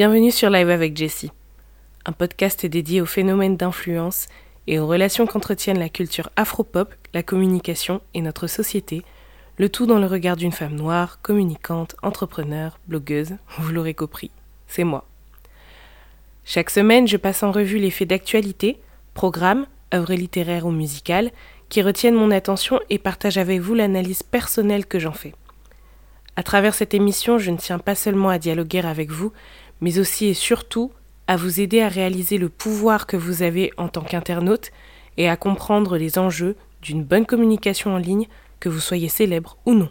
Bienvenue sur Live avec Jessie, un podcast dédié aux phénomènes d'influence et aux relations qu'entretiennent la culture afro-pop, la communication et notre société, le tout dans le regard d'une femme noire, communicante, entrepreneur, blogueuse, vous l'aurez compris, c'est moi. Chaque semaine, je passe en revue les faits d'actualité, programmes, œuvres littéraires ou musicales qui retiennent mon attention et partage avec vous l'analyse personnelle que j'en fais. À travers cette émission, je ne tiens pas seulement à dialoguer avec vous, mais aussi et surtout à vous aider à réaliser le pouvoir que vous avez en tant qu'internaute et à comprendre les enjeux d'une bonne communication en ligne, que vous soyez célèbre ou non.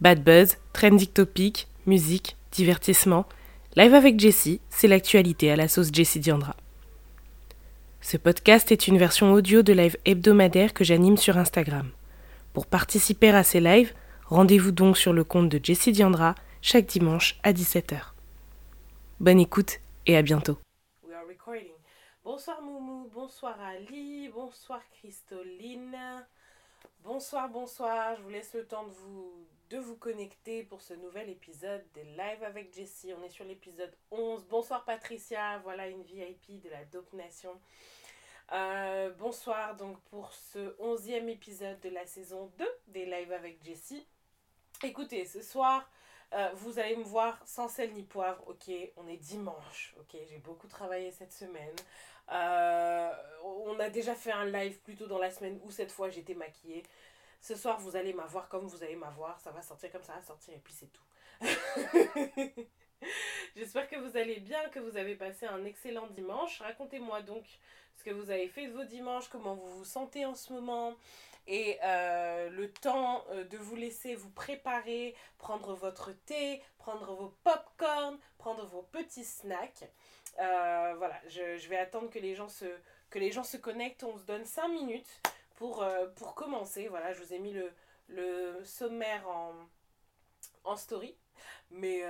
Bad buzz, trending topic, musique, divertissement, live avec Jessie, c'est l'actualité à la sauce Jessie Diandra. Ce podcast est une version audio de live hebdomadaire que j'anime sur Instagram. Pour participer à ces lives, rendez-vous donc sur le compte de Jessie Diandra chaque dimanche à 17h. Bonne écoute et à bientôt. Bonsoir Moumou, bonsoir Ali, bonsoir Christoline. Bonsoir, bonsoir. Je vous laisse le temps de vous, connecter pour ce nouvel épisode des Live avec Jessie. On est sur l'épisode 11. Bonsoir Patricia, voilà une VIP de la Dope Nation. Euh, bonsoir donc pour ce onzième épisode de la saison 2 des Live avec Jessie. Écoutez, ce soir, euh, vous allez me voir sans sel ni poivre. Ok, on est dimanche. Ok, j'ai beaucoup travaillé cette semaine. Euh, on a déjà fait un live plutôt dans la semaine où cette fois j'étais maquillée. Ce soir, vous allez m'avoir comme vous allez m'avoir. Ça va sortir comme ça va sortir et puis c'est tout. J'espère que vous allez bien, que vous avez passé un excellent dimanche. Racontez-moi donc ce que vous avez fait de vos dimanches, comment vous vous sentez en ce moment et euh, le temps euh, de vous laisser vous préparer, prendre votre thé, prendre vos pop-corn, prendre vos petits snacks. Euh, voilà, je, vais attendre que les, gens se, que les gens se connectent. On se donne 5 minutes pour, pour commencer. Voilà, je vous ai mis le, le sommaire en, en story. Mais,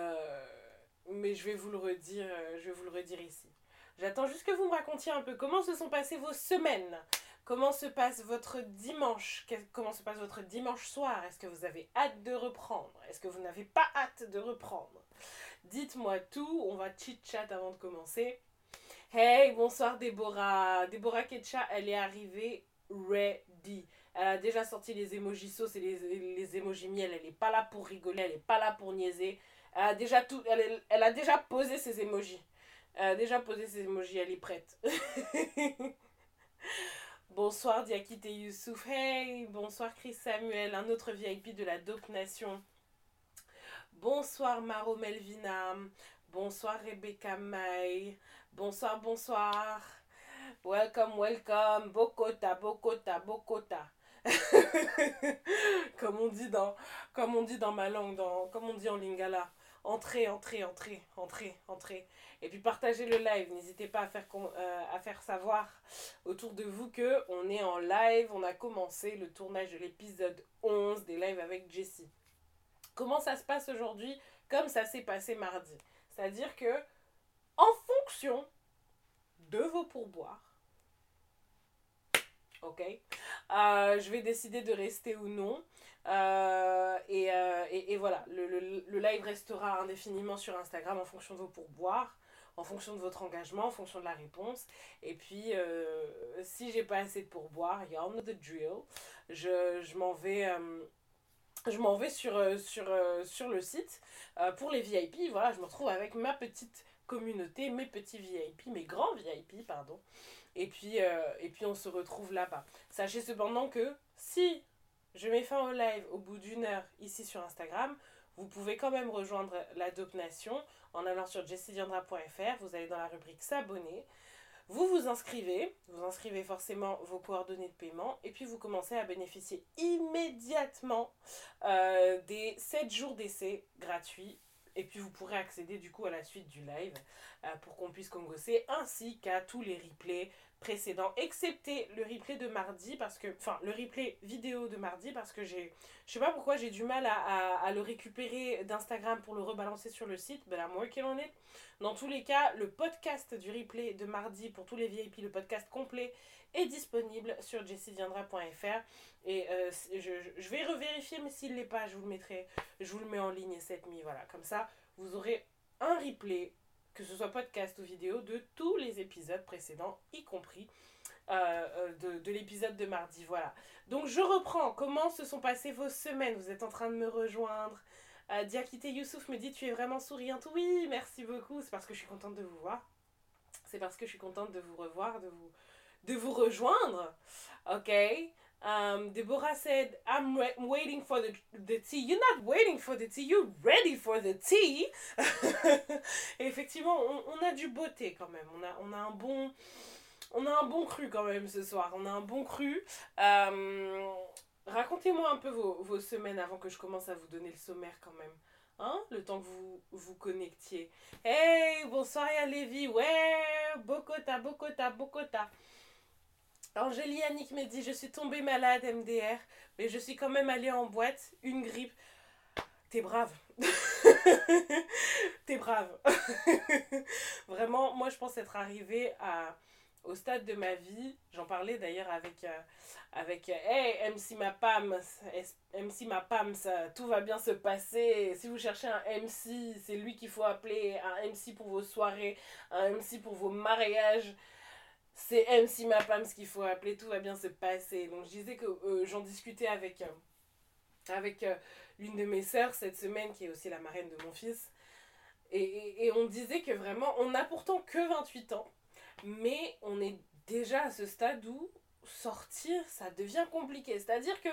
mais je vais vous le redire, je vais vous le redire ici. J'attends juste que vous me racontiez un peu comment se sont passées vos semaines. Comment se passe votre dimanche? Comment se passe votre dimanche soir? Est-ce que vous avez hâte de reprendre? Est-ce que vous n'avez pas hâte de reprendre? Dites-moi tout, on va chit-chat avant de commencer. Hey, bonsoir Déborah. Déborah Ketcha, elle est arrivée ready. Elle a déjà sorti les emojis sauce et les, les emojis miel. Elle n'est pas là pour rigoler, elle n'est pas là pour niaiser. Elle a déjà, tout, elle, elle a déjà posé ses emojis. Elle a déjà posé ses emojis, elle est prête. Bonsoir Diakite Youssouf. Hey, bonsoir Chris Samuel, un autre VIP de la Dope Nation. Bonsoir Maro Melvina. Bonsoir Rebecca May. Bonsoir, bonsoir. Welcome, welcome. Bokota, Bokota, Bokota. comme on dit dans on dit dans ma langue dans comme on dit en lingala. Entrez, entrez, entrez, entrez, entrez. Et puis partagez le live. N'hésitez pas à faire, euh, à faire savoir autour de vous que on est en live. On a commencé le tournage de l'épisode 11 des lives avec Jessie. Comment ça se passe aujourd'hui Comme ça s'est passé mardi? C'est-à-dire que en fonction de vos pourboires, ok, euh, je vais décider de rester ou non. Euh, et, et, voilà, le, le, le, live restera indéfiniment sur Instagram en fonction de vos pourboires en fonction de votre engagement, en fonction de la réponse. Et puis, euh, si j'ai pas assez de pourboire, you all know the drill, je, je m'en vais... Euh, je m'en vais sur, euh, sur, sur le site pour les VIP. Voilà, je me retrouve avec ma petite communauté, mes petits VIP, mes grands VIP, pardon. Et puis, et puis on se retrouve là-bas. Sachez cependant que si je mets fin au live au bout d'une heure ici sur Instagram, vous pouvez quand même rejoindre la Nation en allant sur jessidiandra.fr. Vous allez dans la rubrique s'abonner. Vous vous inscrivez, vous inscrivez forcément vos coordonnées de paiement et puis vous commencez à bénéficier immédiatement euh, des 7 jours d'essai gratuits et puis vous pourrez accéder du coup à la suite du live euh, pour qu'on puisse congosser ainsi qu'à tous les replays précédents, excepté le replay de mardi, parce que, enfin, le replay vidéo de mardi, parce que j'ai, je sais pas pourquoi j'ai du mal à, le récupérer d'Instagram pour le rebalancer sur le site, ben moi qu'il en est? Dans tous les cas, le podcast du replay de mardi pour tous les VIP, le podcast complet, disponible sur jessidiandra.fr et euh, je, vais revérifier, mais s'il l'est pas, je vous le mettrai, je vous le mets en ligne cette nuit, voilà, comme ça, vous aurez un replay que ce soit podcast ou vidéo, de tous les épisodes précédents, y compris euh, de, de l'épisode de mardi. Voilà. Donc je reprends. Comment se sont passées vos semaines? Vous êtes en train de me rejoindre. Euh, Diakité Youssouf me dit Tu es vraiment souriante. Oui, merci beaucoup. C'est parce que je suis contente de vous voir. C'est parce que je suis contente de vous revoir, de vous, de vous rejoindre. Ok? Um, Deborah said, I'm waiting for the, the tea. You're not waiting for the tea, you're ready for the tea. Effectivement, on, a du beauté quand même. On a, on a un bon on a un bon cru quand même ce soir. On a un bon cru. Euh, racontez-moi un peu vos, vos, semaines avant que je commence à vous donner le sommaire quand même. Hein? Le temps que vous vous connectiez. Hey, bonsoir à Lévi. Ouais, Bokota, Bokota, Bokota. Angélie Annick me dit Je suis tombée malade, MDR, mais je suis quand même allée en boîte, une grippe. T'es brave. T'es brave. Vraiment, moi je pense être arrivée à au stade de ma vie, j'en parlais d'ailleurs avec, euh, avec euh, Hey, MC ma Pam, MC ma Pam, ça, tout va bien se passer. Si vous cherchez un MC, c'est lui qu'il faut appeler, un MC pour vos soirées, un MC pour vos mariages. C'est MC ma Pam ce qu'il faut appeler, tout va bien se passer. Donc je disais que euh, j'en discutais avec, avec l'une de mes sœurs cette semaine, qui est aussi la marraine de mon fils. Et, et, et on disait que vraiment, on n'a pourtant que 28 ans mais on est déjà à ce stade où sortir, ça devient compliqué. C'est-à-dire que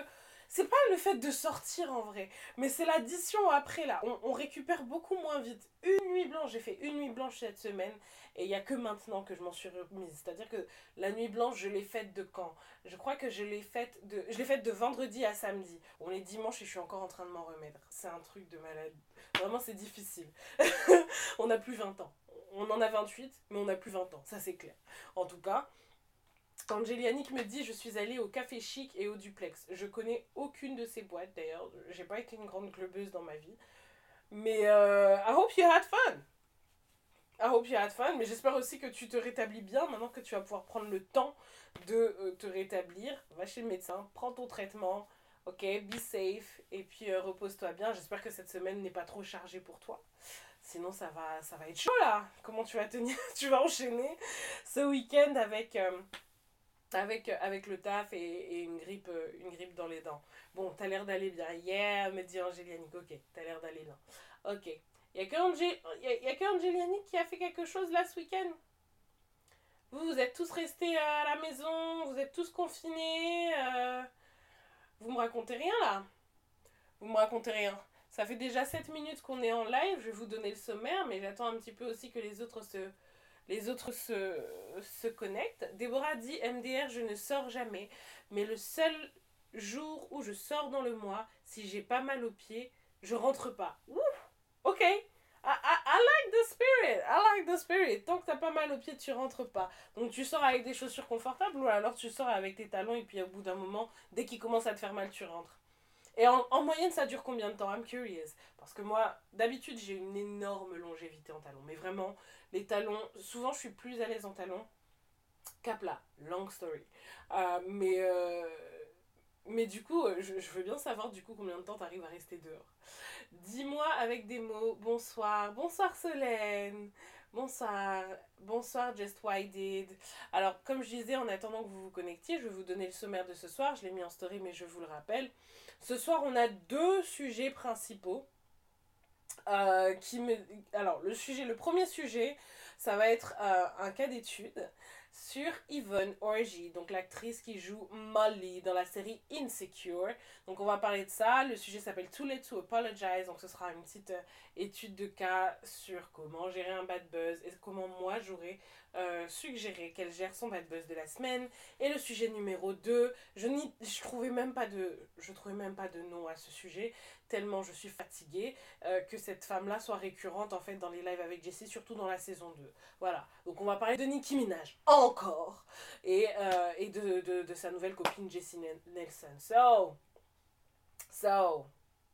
c'est pas le fait de sortir en vrai, mais c'est l'addition après là. On, récupère beaucoup moins vite. Une nuit blanche, j'ai fait une nuit blanche cette semaine et il y a que maintenant que je m'en suis remise. C'est-à-dire que la nuit blanche, je l'ai faite de quand? Je crois que je l'ai faite de je l'ai faite de vendredi à samedi. On est dimanche et je suis encore en train de m'en remettre. C'est un truc de malade. Vraiment, c'est difficile. on n'a plus 20 ans on en a 28, mais on n'a plus 20 ans, ça c'est clair. En tout cas, Angélianique me dit Je suis allée au Café Chic et au Duplex. Je connais aucune de ces boîtes d'ailleurs. J'ai pas été une grande clubeuse dans ma vie. Mais euh, I hope you had fun. I hope you had fun. Mais j'espère aussi que tu te rétablis bien maintenant que tu vas pouvoir prendre le temps de euh, te rétablir. Va chez le médecin, prends ton traitement. Ok, be safe. Et puis euh, repose-toi bien. J'espère que cette semaine n'est pas trop chargée pour toi. Sinon, ça va, ça va être chaud là. Comment tu vas tenir? Tu vas enchaîner ce week-end avec, avec, euh, avec le taf et, une, grippe, euh, une grippe dans les dents. Bon, t'as l'air d'aller bien. Yeah, me dit Angélianique. Ok, t'as l'air d'aller bien. Ok. Il a que, Angélianique qui a fait quelque chose là ce week-end? Vous, vous êtes tous restés à la maison, vous êtes tous confinés. Vous me racontez rien là Vous me racontez rien. Ça fait déjà 7 minutes qu'on est en live, je vais vous donner le sommaire, mais j'attends un petit peu aussi que les autres se, les autres se, se connectent. Déborah dit MDR, je ne sors jamais, mais le seul jour où je sors dans le mois, si j'ai pas mal aux pieds, je rentre pas. Ouh, ok. I, like the spirit, I like the spirit. Tant que t'as pas mal aux pieds, tu rentres pas. Donc tu sors avec des chaussures confortables ou alors tu sors avec tes talons et puis au bout d'un moment, dès qu'il commence à te faire mal, tu rentres. Et en, en, moyenne, ça dure combien de temps? I'm curious. Parce que moi, d'habitude, j'ai une énorme longévité en talons. Mais vraiment, les talons, souvent, je suis plus à l'aise en talons qu'à plat. Long story. Euh, mais, euh, mais du coup, euh, je, veux bien savoir du coup combien de temps tu arrives à rester dehors. Dis-moi avec des mots. Bonsoir. Bonsoir Solène. Bonsoir, bonsoir Just Why Did. Alors, comme je disais, en attendant que vous vous connectiez, je vais vous donner le sommaire de ce soir. Je l'ai mis en story, mais je vous le rappelle. Ce soir, on a deux sujets principaux. Euh. Alors, le, sujet, le premier sujet, ça va être euh, un cas d'étude sur Yvonne Orgy, donc l'actrice qui joue Molly dans la série Insecure. Donc on va parler de ça. Le sujet s'appelle Too Late to Apologize. Donc ce sera une petite euh, étude de cas sur comment gérer un bad buzz et comment moi j'aurais euh, suggéré qu'elle gère son bad buzz de la semaine. Et le sujet numéro 2, je, je trouvais même pas de je trouvais même pas de nom à ce sujet tellement je suis fatiguée euh, que cette femme-là soit récurrente en fait dans les lives avec Jessie, surtout dans la saison 2. Voilà. Donc on va parler de Nicki Minaj encore et, euh, de, sa nouvelle copine Jessie Nelson. So, so,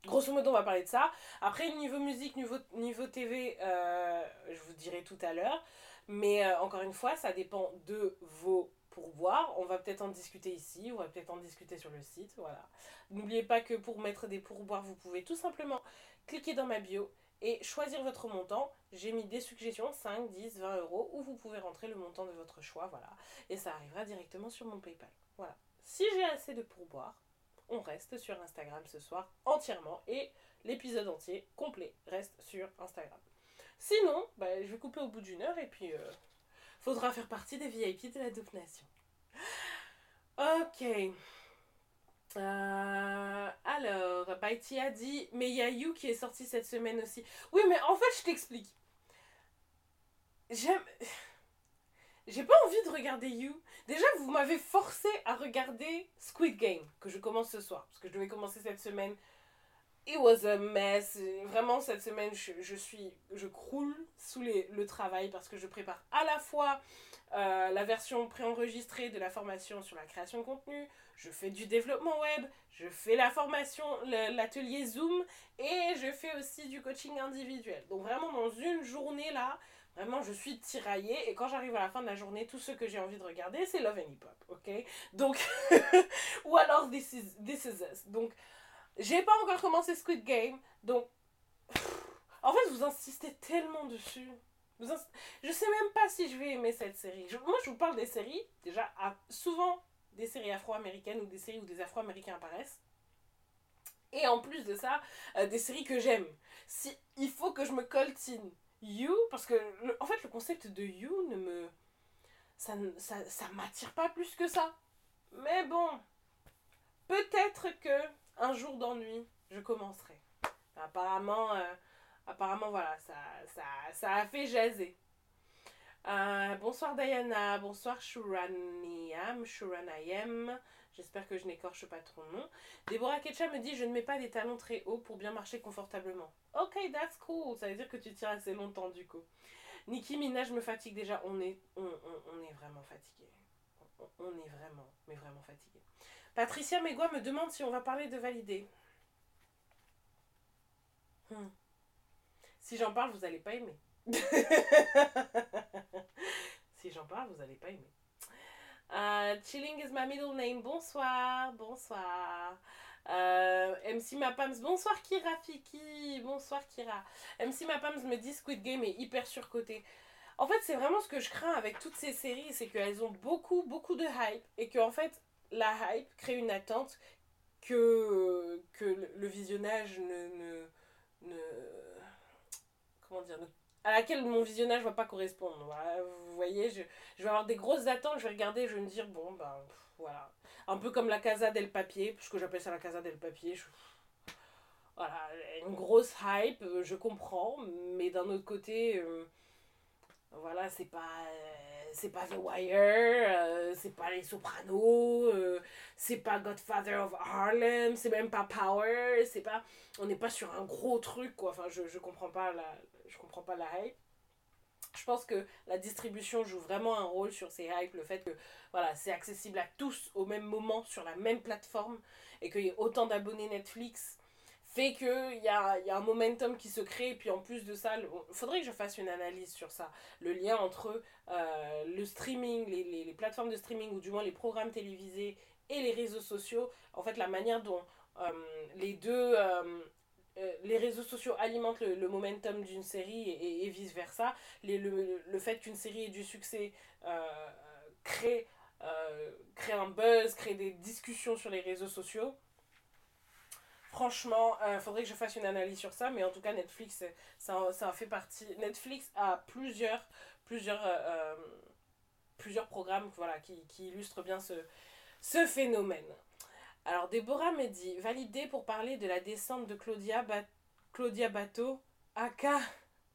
grosso modo on va parler de ça. Après niveau musique, niveau, niveau TV, euh, je vous dirai tout à l'heure. Mais encore une fois, ça dépend de vos pourboires. On va peut-être en discuter ici, on va peut-être en discuter sur le site, voilà. N'oubliez pas que pour mettre des pourboires, vous pouvez tout simplement cliquer dans ma bio et choisir votre montant. J'ai mis des suggestions, 5, 10, 20 euros, où vous pouvez rentrer le montant de votre choix, voilà. Et ça arrivera directement sur mon PayPal. Voilà. Si j'ai assez de pourboire, on reste sur Instagram ce soir entièrement et l'épisode entier, complet, reste sur Instagram. Sinon, bah, je vais couper au bout d'une heure et puis euh, faudra faire partie des VIP de la Dope Nation. Ok. Euh, alors, Baiti a dit, mais il y a You qui est sorti cette semaine aussi. Oui, mais en fait, je t'explique. J'aime. J'ai pas envie de regarder You. Déjà, vous m'avez forcé à regarder Squid Game, que je commence ce soir, parce que je devais commencer cette semaine. It was a mess. Vraiment, cette semaine, je, suis, je croule sous les, le travail parce que je prépare à la fois euh, la version préenregistrée de la formation sur la création de contenu, je fais du développement web, je fais la formation, l'atelier Zoom et je fais aussi du coaching individuel. Donc vraiment, dans une journée là, vraiment, je suis tiraillée et quand j'arrive à la fin de la journée, tout ce que j'ai envie de regarder, c'est Love and Hip Hop, ok? Donc, ou alors This Is, This Is Us. Donc, j'ai pas encore commencé Squid Game, donc. En fait, vous insistez tellement dessus. Vous Je sais même pas si je vais aimer cette série. Moi, je vous parle des séries, déjà, souvent des séries afro-américaines ou des séries où des afro-américains apparaissent. Et en plus de ça, euh, des séries que j'aime. Si, il faut que je me coltine You, parce que, en fait, le concept de You ne me. Ça, ça, ça m'attire pas plus que ça. Mais bon, peut-être que un jour d'ennui, je commencerai. Apparemment, euh, apparemment voilà, ça, ça, ça a fait jaser. Euh, bonsoir Diana, bonsoir Shuraniam, Shuranayem. J'espère que je n'écorche pas trop nom. Deborah Ketcha me dit Je ne mets pas des talons très hauts pour bien marcher confortablement. Ok, that's cool. Ça veut dire que tu tires assez longtemps du coup. Nicki Minaj me fatigue déjà. On est, on, on, on est vraiment fatigué. On est vraiment, mais vraiment fatigué. Patricia Mégua me demande si on va parler de valider. Hmm. Si j'en parle, vous n'allez pas aimer. si j'en parle, vous n'allez pas aimer. Euh, chilling is my middle name. Bonsoir, bonsoir. Euh, MC Mapams, bonsoir Kira Fiki, bonsoir Kira. MC Mapams me dit Squid Game est hyper surcoté. En fait, c'est vraiment ce que je crains avec toutes ces séries, c'est qu'elles ont beaucoup, beaucoup de hype et qu'en fait, la hype crée une attente que, que le visionnage ne, ne, comment dire à laquelle mon visionnage va pas correspondre. Vous voyez je, vais avoir des grosses attentes je vais regarder je vais me dire bon ben voilà. Un peu comme la Casa del Papier puisque j'appelle ça la Casa del Papier voilà une grosse hype je comprends mais d'un autre côté euh, voilà, c'est pas euh, c'est pas The Wire, euh, c'est pas Les Sopranos, euh, c'est pas Godfather of Harlem, c'est même pas Power, c'est pas on n'est pas sur un gros truc quoi. Enfin, je je comprends pas la je comprends pas la hype. Je pense que la distribution joue vraiment un rôle sur ces hypes, le fait que voilà, c'est accessible à tous au même moment sur la même plateforme et qu'il y ait autant d'abonnés Netflix fait qu'il y a, y a un momentum qui se crée. Et puis en plus de ça, il faudrait que je fasse une analyse sur ça. Le lien entre euh, le streaming, les, les, plateformes de streaming, ou du moins les programmes télévisés et les réseaux sociaux. En fait, la manière dont euh, les deux... Euh, les réseaux sociaux alimentent le, momentum d'une série et, et, vice-versa. Le, le, fait qu'une série ait du succès crée, crée un buzz, crée des discussions sur les réseaux sociaux. Franchement, il euh, faudrait que je fasse une analyse sur ça, mais en tout cas, Netflix, ça, ça fait partie. Netflix a plusieurs, plusieurs, euh, euh, plusieurs programmes voilà, qui, qui illustrent bien ce, phénomène. Alors, Déborah me dit validé pour parler de la descente de Claudia, ba Claudia Bateau, aka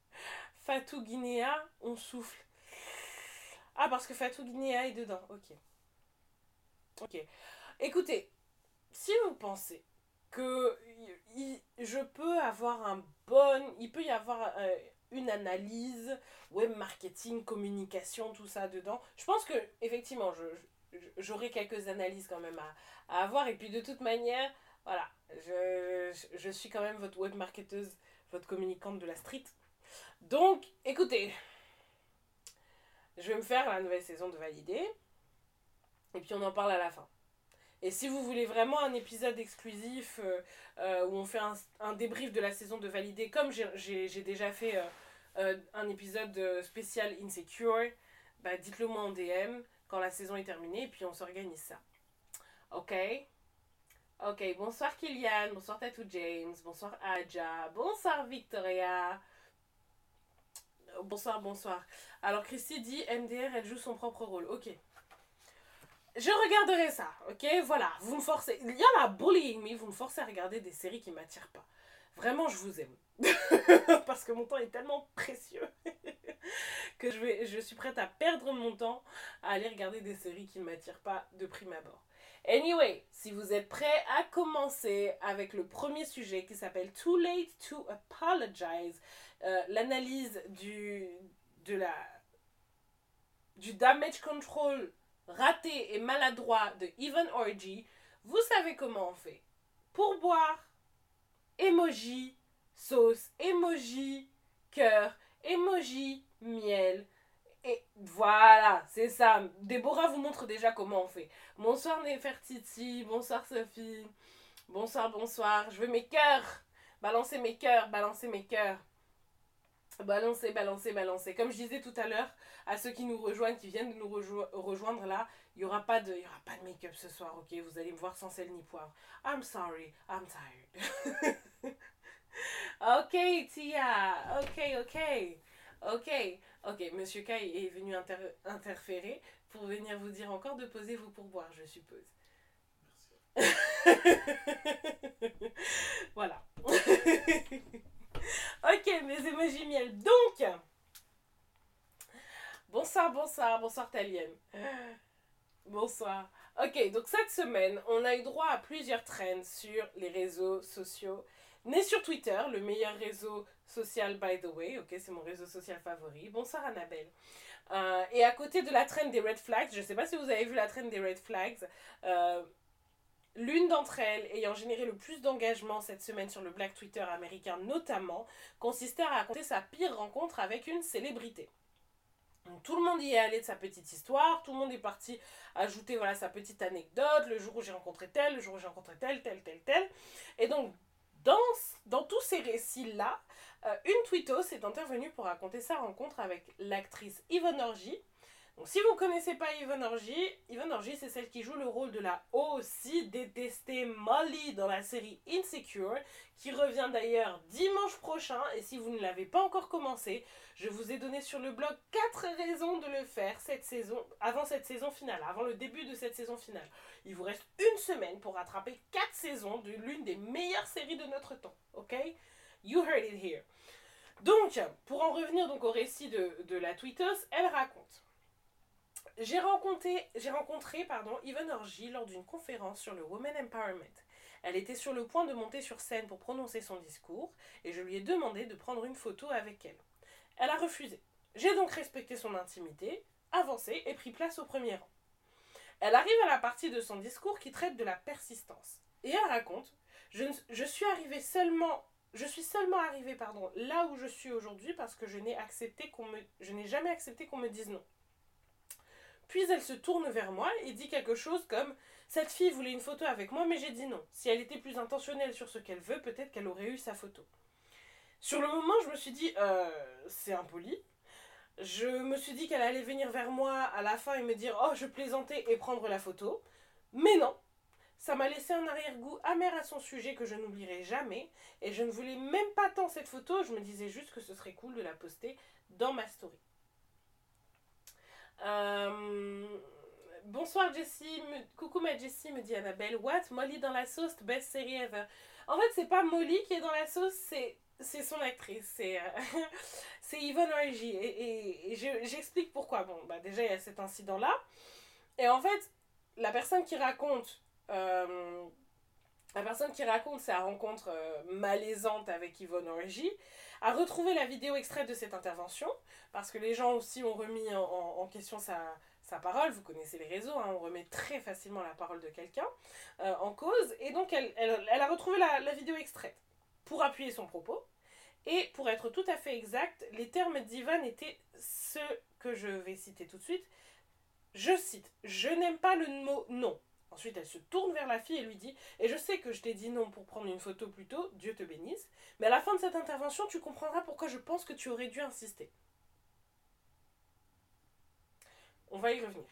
Fatou Guinea, on souffle. Ah, parce que Fatou Guinea est dedans, ok. Ok. Écoutez, si vous pensez que je peux avoir un bon... Il peut y avoir euh, une analyse, web marketing, communication, tout ça dedans. Je pense que, effectivement, je, j'aurai quelques analyses quand même à, à, avoir. Et puis, de toute manière, voilà, je, je suis quand même votre web marketeuse, votre communicante de la street. Donc, écoutez, je vais me faire la nouvelle saison de Valider. Et puis, on en parle à la fin. Et si vous voulez vraiment un épisode exclusif euh, où on fait un, débrief de la saison de Validé, comme j'ai déjà fait un épisode spécial Insecure, bah, dites-le moi en DM quand la saison est terminée et puis on s'organise ça. Ok? Ok, bonsoir Kylian, bonsoir Tatou James, bonsoir Aja, bonsoir Victoria. Bonsoir, bonsoir. Alors Christy dit MDR, elle joue son propre rôle. Ok. Je regarderai ça, ok? Voilà, vous me forcez. Il y a la bullying, mais vous me forcez à regarder des séries qui m'attirent pas. Vraiment, je vous aime. Parce que mon temps est tellement précieux que je, vais, je suis prête à perdre mon temps à aller regarder des séries qui ne m'attirent pas de prime abord. Anyway, si vous êtes prêts à commencer avec le premier sujet qui s'appelle Too Late to Apologize, euh, l'analyse du, de la, du damage control raté et maladroit de Even Orgy, vous savez comment on fait. Pourboire, emoji, sauce, emoji, cœur, emoji, miel. Et voilà, c'est ça. Déborah vous montre déjà comment on fait. Bonsoir Nefertiti, bonsoir Sophie. Bonsoir, bonsoir. Je veux mes cœurs. Balancer mes cœurs, balancer mes cœurs. Balancer, balancer, balancer. Comme je disais tout à l'heure, à ceux qui nous rejoignent, qui viennent de nous rejoindre là, il n'y aura pas de, y aura pas de make-up ce soir, ok? Vous allez me voir sans sel ni poivre. I'm sorry, I'm tired. ok, Tia. Ok, ok. Ok, ok. Monsieur Kai est venu interférer pour venir vous dire encore de poser vos pourboires, je suppose. Merci. voilà. ok, mes émojis miel. Donc, bonsoir, bonsoir, bonsoir Talienne. Bonsoir. Ok, donc cette semaine, on a eu droit à plusieurs trends sur les réseaux sociaux. Né sur Twitter, le meilleur réseau social by the way, ok, c'est mon réseau social favori. Bonsoir Annabelle. Euh, et à côté de la trend des red flags, je ne sais pas si vous avez vu la trend des red flags, euh, L'une d'entre elles, ayant généré le plus d'engagement cette semaine sur le Black Twitter américain notamment, consistait à raconter sa pire rencontre avec une célébrité. tout le monde y est allé de sa petite histoire, tout le monde est parti ajouter voilà, sa petite anecdote, le jour où j'ai rencontré tel, le jour où j'ai rencontré tel, tel, tel, tel. Et donc, dans, dans tous ces récits-là, euh, une tweetos est intervenue pour raconter sa rencontre avec l'actrice Yvonne Orgy, donc si vous ne connaissez pas Yvonne Orgy, Yvonne Orgy c'est celle qui joue le rôle de la aussi détestée Molly dans la série Insecure, qui revient d'ailleurs dimanche prochain, et si vous ne l'avez pas encore commencé, je vous ai donné sur le blog 4 raisons de le faire cette saison, avant cette saison finale, avant le début de cette saison finale. Il vous reste une semaine pour rattraper 4 saisons de l'une des meilleures séries de notre temps, ok? You heard it here. Donc, pour en revenir donc au récit de, de la tweetos, elle raconte j'ai rencontré, j'ai rencontré pardon, Yvonne Orgy lors d'une conférence sur le Women Empowerment. Elle était sur le point de monter sur scène pour prononcer son discours et je lui ai demandé de prendre une photo avec elle. Elle a refusé. J'ai donc respecté son intimité, avancé et pris place au premier rang. Elle arrive à la partie de son discours qui traite de la persistance. Et elle raconte Je, je suis arrivée seulement. Je suis seulement arrivée pardon, là où je suis aujourd'hui parce que je n'ai accepté qu'on me, je n'ai jamais accepté qu'on me dise non. Puis elle se tourne vers moi et dit quelque chose comme Cette fille voulait une photo avec moi, mais j'ai dit non. Si elle était plus intentionnelle sur ce qu'elle veut, peut-être qu'elle aurait eu sa photo. Sur le moment, je me suis dit euh, C'est impoli. Je me suis dit qu'elle allait venir vers moi à la fin et me dire Oh, je plaisantais et prendre la photo. Mais non, ça m'a laissé un arrière-goût amer à son sujet que je n'oublierai jamais. Et je ne voulais même pas tant cette photo, je me disais juste que ce serait cool de la poster dans ma story. Euh, bonsoir Jessie, coucou ma Jessie, me dit Annabelle. What? Molly dans la sauce, best série ever. En fait, c'est pas Molly qui est dans la sauce, c'est c'est son actrice, c'est euh, Yvonne Orgy. Et, et, j'explique pourquoi. Bon, bah déjà, il y a cet incident-là. Et en fait, la personne qui raconte euh, la personne qui raconte sa rencontre euh, malaisante avec Yvonne Orgy a retrouvé la vidéo extraite de cette intervention, parce que les gens aussi ont remis en, question sa, parole. Vous connaissez les réseaux, hein, on remet très facilement la parole de quelqu'un euh, en cause. Et donc, elle, a retrouvé la, la, vidéo extraite pour appuyer son propos. Et pour être tout à fait exact, les termes d'Yvonne étaient ceux que je vais citer tout de suite. Je cite Je n'aime pas le mot non. Ensuite, elle se tourne vers la fille et lui dit Et je sais que je t'ai dit non pour prendre une photo plus tôt, Dieu te bénisse, mais à la fin de cette intervention, tu comprendras pourquoi je pense que tu aurais dû insister. On va y revenir.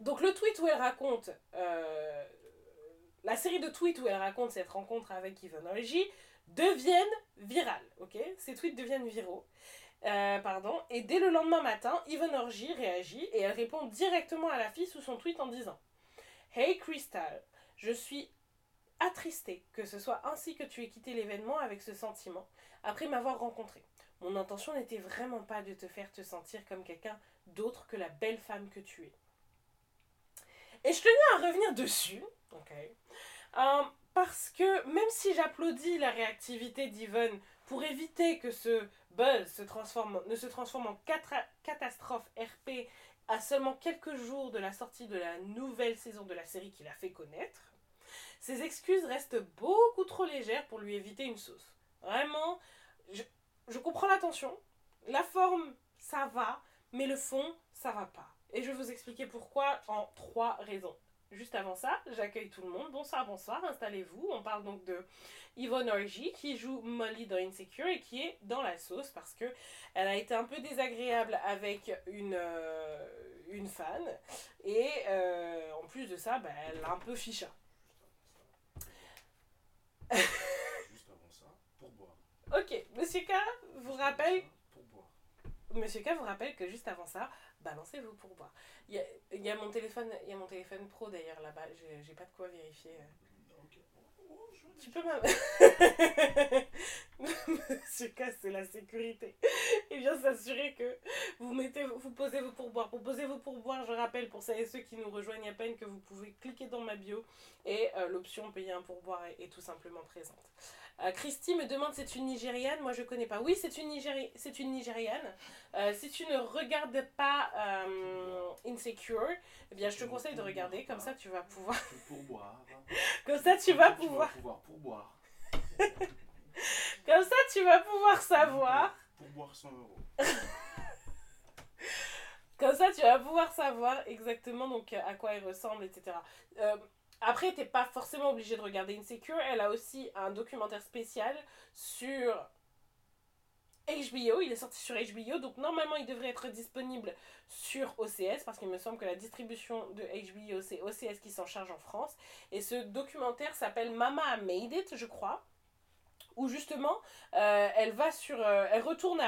Donc, le tweet où elle raconte. Euh, la série de tweets où elle raconte cette rencontre avec Yvonne Orgy deviennent virales, ok? Ces tweets deviennent viraux. Euh, pardon. Et dès le lendemain matin, Yvonne Orgy réagit et elle répond directement à la fille sous son tweet en disant Hey Crystal, je suis attristée que ce soit ainsi que tu aies quitté l'événement avec ce sentiment, après m'avoir rencontré. Mon intention n'était vraiment pas de te faire te sentir comme quelqu'un d'autre que la belle femme que tu es. Et je tenais à revenir dessus, euh, parce que même si j'applaudis la réactivité d'Yvonne pour éviter que ce buzz ne se transforme en catastrophe RP à seulement quelques jours de la sortie de la nouvelle saison de la série qu'il a fait connaître, ses excuses restent beaucoup trop légères pour lui éviter une sauce. Vraiment, je, je comprends l'attention, la forme, ça va, mais le fond, ça va pas. Et je vais vous expliquer pourquoi en trois raisons. Juste avant ça, j'accueille tout le monde. Bonsoir, bonsoir, installez-vous. On parle donc de Yvonne Orgy qui joue Molly dans Insecure et qui est dans la sauce parce que elle a été un peu désagréable avec une, euh, une fan. Et euh, en plus de ça, bah, elle a un peu ficha. Juste avant ça, pour boire. Ok, Monsieur K vous rappelle. Monsieur K vous rappelle que juste avant ça, balancez-vous pour boire. Il y a, y a, mon téléphone, il y a mon téléphone pro d'ailleurs là-bas, j'ai pas de quoi vérifier. Tu peux même. Monsieur K, c'est la sécurité. Et bien s'assurer que vous mettez, vous posez vos pourboires. Pour poser vos pourboires, je rappelle pour celles et ceux qui nous rejoignent à peine que vous pouvez cliquer dans ma bio et euh, l'option payer un pourboire est, est tout simplement présente. Euh, Christy me demande c'est une Nigériane? Moi je connais pas. Oui, c'est une, Nigéri c'est une Nigériane. Euh, si tu ne regardes pas euh, Insecure, eh bien je te conseille de regarder. Comme ça tu vas pouvoir. Pourboire. Comme ça tu vas pouvoir. pourboire. Comme ça tu vas pouvoir savoir. Pourboire 100 euros. Comme ça tu vas pouvoir savoir exactement donc à quoi elle ressemble, etc. Euh, après, t'es pas forcément obligé de regarder Insecure. Elle a aussi un documentaire spécial sur HBO. Il est sorti sur HBO, donc normalement il devrait être disponible sur OCS parce qu'il me semble que la distribution de HBO c'est OCS qui s'en charge en France. Et ce documentaire s'appelle Mama Made It, je crois. Où justement, euh, elle va sur, euh, elle retourne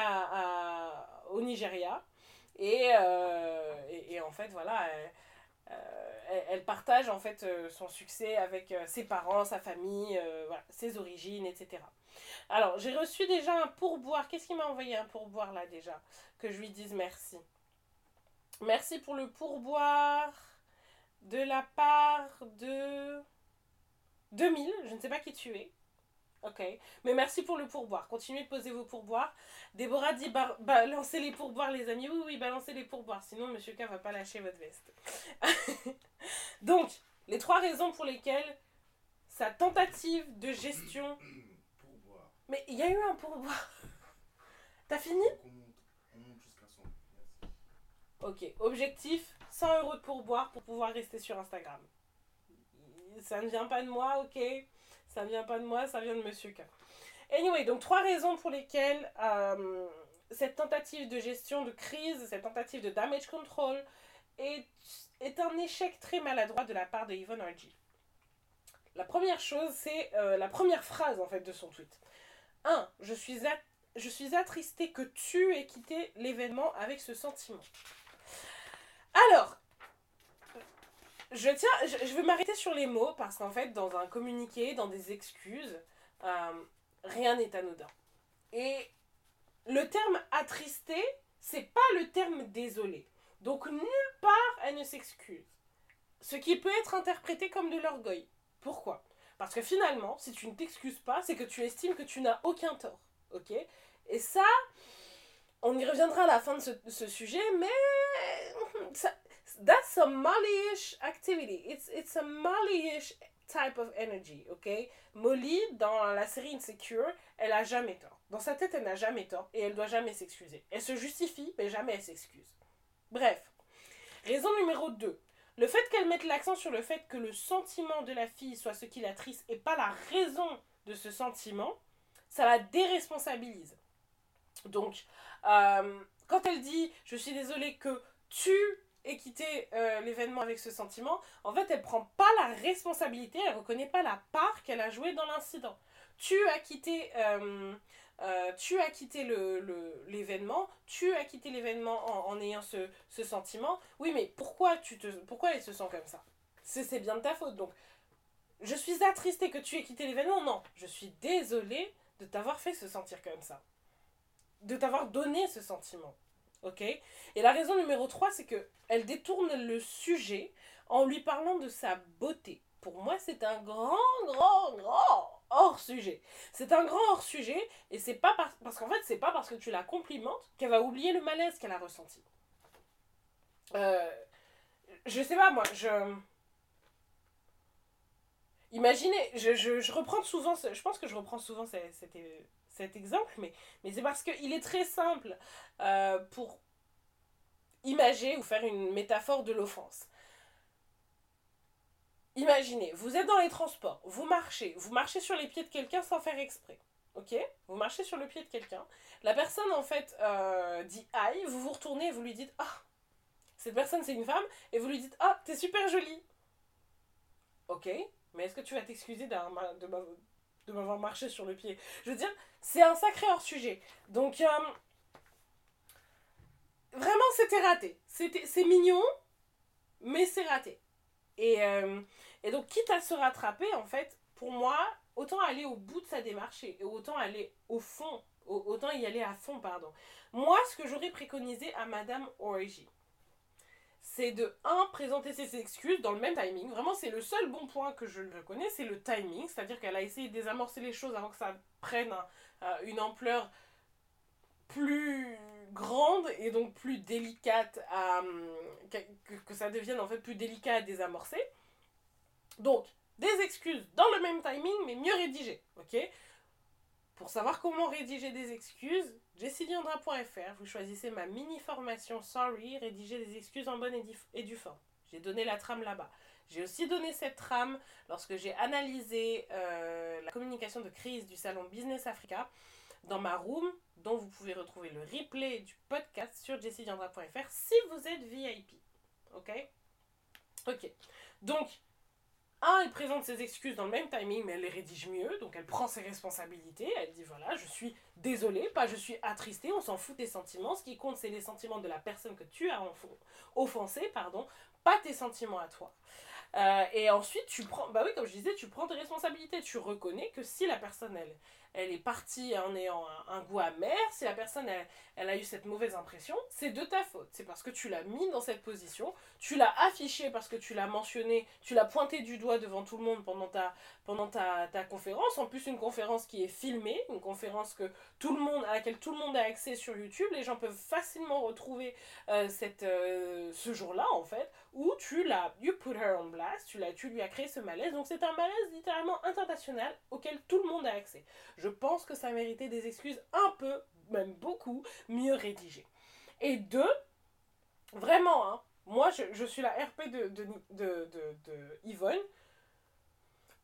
au Nigeria et, euh, et, en fait voilà. Elle, partage en fait euh, son succès avec euh, ses parents, sa famille, ses origines, etc. Alors, j'ai reçu déjà un pourboire. Qu'est-ce qu'il m'a envoyé un pourboire là déjà Que je lui dise merci? Merci pour le pourboire de la part de 2000. Je ne sais pas qui tu es. Ok. Mais merci pour le pourboire. Continuez de poser vos pourboires. Déborah dit balancez les pourboires, les amis. Oui, oui, balancez les pourboires. Sinon, Monsieur K va pas lâcher votre veste. Donc, les trois raisons pour lesquelles sa tentative de gestion. Pourboire. Mais il y a eu un pourboire. T'as fini? On monte, on monte jusqu'à 100. Ok. Objectif 100 euros de pourboire pour pouvoir rester sur Instagram. Ça ne vient pas de moi, ok ça vient pas de moi, ça vient de Monsieur K. Anyway, donc trois raisons pour lesquelles euh, cette tentative de gestion de crise, cette tentative de damage control est, est un échec très maladroit de la part de Yvonne Argy. La première chose, c'est euh, la première phrase en fait de son tweet. 1. Je suis, je suis attristée que tu aies quitté l'événement avec ce sentiment. Alors, je tiens, je, veux m'arrêter sur les mots parce qu'en fait, dans un communiqué, dans des excuses, euh, rien n'est anodin. Et le terme attristé, c'est pas le terme désolé. Donc nulle part elle ne s'excuse. Ce qui peut être interprété comme de l'orgueil. Pourquoi? Parce que finalement, si tu ne t'excuses pas, c'est que tu estimes que tu n'as aucun tort. Ok? Et ça, on y reviendra à la fin de ce, ce sujet, mais ça, that's a Molly-ish activity. It's, it's a Molly-ish type of energy, ok? Molly, dans la série Insecure, elle a jamais tort. Dans sa tête, elle n'a jamais tort et elle doit jamais s'excuser. Elle se justifie, mais jamais elle s'excuse. Bref. Raison numéro 2. le fait qu'elle mette l'accent sur le fait que le sentiment de la fille soit ce qui la triste et pas la raison de ce sentiment, ça la déresponsabilise. Donc, euh, quand elle dit je suis désolée que tu aies quitté euh, l'événement avec ce sentiment, en fait, elle prend pas la responsabilité, elle reconnaît pas la part qu'elle a jouée dans l'incident. Tu as quitté, euh, tu as quitté l'événement, le, tu as quitté l'événement en, ayant ce, ce, sentiment. Oui, mais pourquoi, tu te, pourquoi elle se sent comme ça? C'est bien de ta faute. Donc, je suis attristée que tu aies quitté l'événement. Non, je suis désolée de t'avoir fait se sentir comme ça de t'avoir donné ce sentiment. Ok? Et la raison numéro 3, c'est que elle détourne le sujet en lui parlant de sa beauté. Pour moi, c'est un grand, grand, grand hors sujet. C'est un grand hors sujet et c'est pas parce qu'en fait, c'est pas parce que tu la complimentes qu'elle va oublier le malaise qu'elle a ressenti. Euh, je sais pas, moi, je. Imaginez, je, je, reprends souvent, je pense que je reprends souvent cette, cet exemple, mais, mais c'est parce qu'il est très simple euh, pour imager ou faire une métaphore de l'offense. Imaginez, vous êtes dans les transports, vous marchez, vous marchez sur les pieds de quelqu'un sans faire exprès. Ok? Vous marchez sur le pied de quelqu'un. La personne, en fait, euh, dit aïe, vous vous retournez et vous lui dites ah Cette personne, c'est une femme, et vous lui dites ah, t'es super jolie. Ok Mais est-ce que tu vas t'excuser de, de m'avoir marché sur le pied. Je veux dire, c'est un sacré hors-sujet. Donc, euh, vraiment, c'était raté. C'est mignon, mais c'est raté. Et, euh, et donc, quitte à se rattraper, en fait, pour moi, autant aller au bout de sa démarche et autant aller au fond, autant y aller à fond, pardon. Moi, ce que j'aurais préconisé à Madame Origi, c'est de 1. présenter ses excuses dans le même timing. Vraiment, c'est le seul bon point que je reconnais, c'est le timing. C'est-à-dire qu'elle a essayé de désamorcer les choses avant que ça prenne euh, une ampleur plus grande et donc plus délicate à. que, que, ça devienne en fait plus délicat à désamorcer. Donc, des excuses dans le même timing, mais mieux rédigées. Ok? Pour savoir comment rédiger des excuses, jessiliandra.fr, vous choisissez ma mini formation Sorry, rédiger des excuses en bonne et, due forme. J'ai donné la trame là-bas. J'ai aussi donné cette trame lorsque j'ai analysé euh, la communication de crise du salon Business Africa dans ma room, dont vous pouvez retrouver le replay du podcast sur jessiliandra.fr si vous êtes VIP. Ok? Ok. Donc, un, elle présente ses excuses dans le même timing, mais elle les rédige mieux, donc elle prend ses responsabilités, elle dit voilà, je suis désolée, pas je suis attristée, on s'en fout des sentiments, ce qui compte c'est les sentiments de la personne que tu as offensée, pardon, pas tes sentiments à toi. Euh, et ensuite, tu prends, bah oui, comme je disais, tu prends tes responsabilités, tu reconnais que si la personne, elle, elle est partie en ayant un, goût amer, si la personne elle, a eu cette mauvaise impression, c'est de ta faute. C'est parce que tu l'as mis dans cette position, tu l'as affiché parce que tu l'as mentionné, tu l'as pointé du doigt devant tout le monde pendant ta, pendant ta, conférence. En plus, une conférence qui est filmée, une conférence que tout le monde, à laquelle tout le monde a accès sur YouTube. Les gens peuvent facilement retrouver euh, cette, euh, ce jour-là, en fait, où tu l'as, you put her on blast, tu, tu lui as créé ce malaise. Donc c'est un malaise littéralement international auquel tout le monde a accès. Pense que ça méritait des excuses un peu, même beaucoup, mieux rédigées. Et deux, vraiment, hein, moi je, suis la RP de, de, de, Yvonne.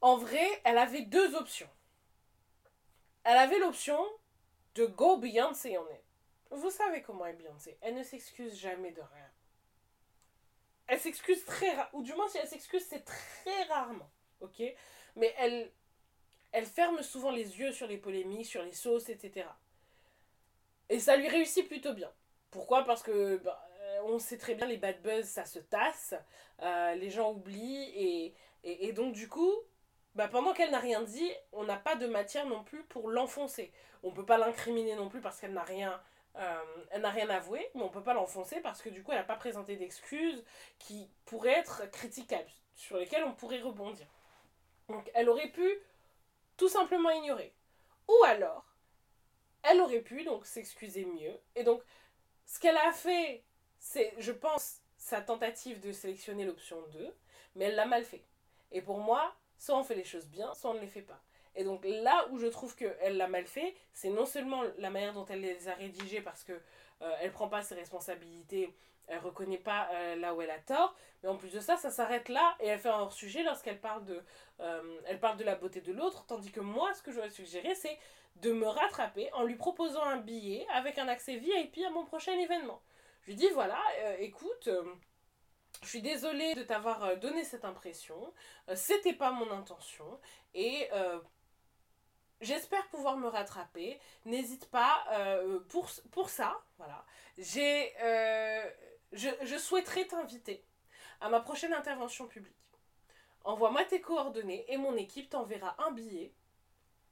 En vrai, elle avait deux options. Elle avait l'option de go Beyoncé on est. Vous savez comment est Beyoncé. Elle ne s'excuse jamais de rien. Elle s'excuse très rarement. Ou du moins, si elle s'excuse, c'est très rarement. Ok? Mais elle, elle ferme souvent les yeux sur les polémiques, sur les sauces, etc. Et ça lui réussit plutôt bien. Pourquoi? Parce que bah, on sait très bien les bad buzz, ça se tasse, euh, les gens oublient, et, et, donc du coup, bah, pendant qu'elle n'a rien dit, on n'a pas de matière non plus pour l'enfoncer. On ne peut pas l'incriminer non plus parce qu'elle n'a rien, euh, elle n'a rien avoué, mais on peut pas l'enfoncer parce que du coup, elle n'a pas présenté d'excuses qui pourraient être critiquables, sur lesquelles on pourrait rebondir. Donc elle aurait pu tout simplement ignorer. Ou alors, elle aurait pu donc s'excuser mieux. Et donc, ce qu'elle a fait, c'est, je pense, sa tentative de sélectionner l'option 2, mais elle l'a mal fait. Et pour moi, soit on fait les choses bien, soit on ne les fait pas. Et donc là où je trouve qu'elle l'a mal fait, c'est non seulement la manière dont elle les a rédigées, parce que euh, elle prend pas ses responsabilités, elle reconnaît pas euh, là où elle a tort, mais en plus de ça, ça s'arrête là et elle fait un hors-sujet lorsqu'elle parle, de, euh, elle parle de la beauté de l'autre, tandis que moi, ce que j'aurais suggéré, c'est de me rattraper en lui proposant un billet avec un accès VIP à mon prochain événement. Je lui dis, voilà, euh, écoute... je suis désolée de t'avoir donné cette impression. C'était pas mon intention. Et j'espère pouvoir me rattraper. N'hésite pas pour, pour ça. Voilà. J'ai, je, souhaiterais t'inviter à ma prochaine intervention publique. Envoie-moi tes coordonnées et mon équipe t'enverra un billet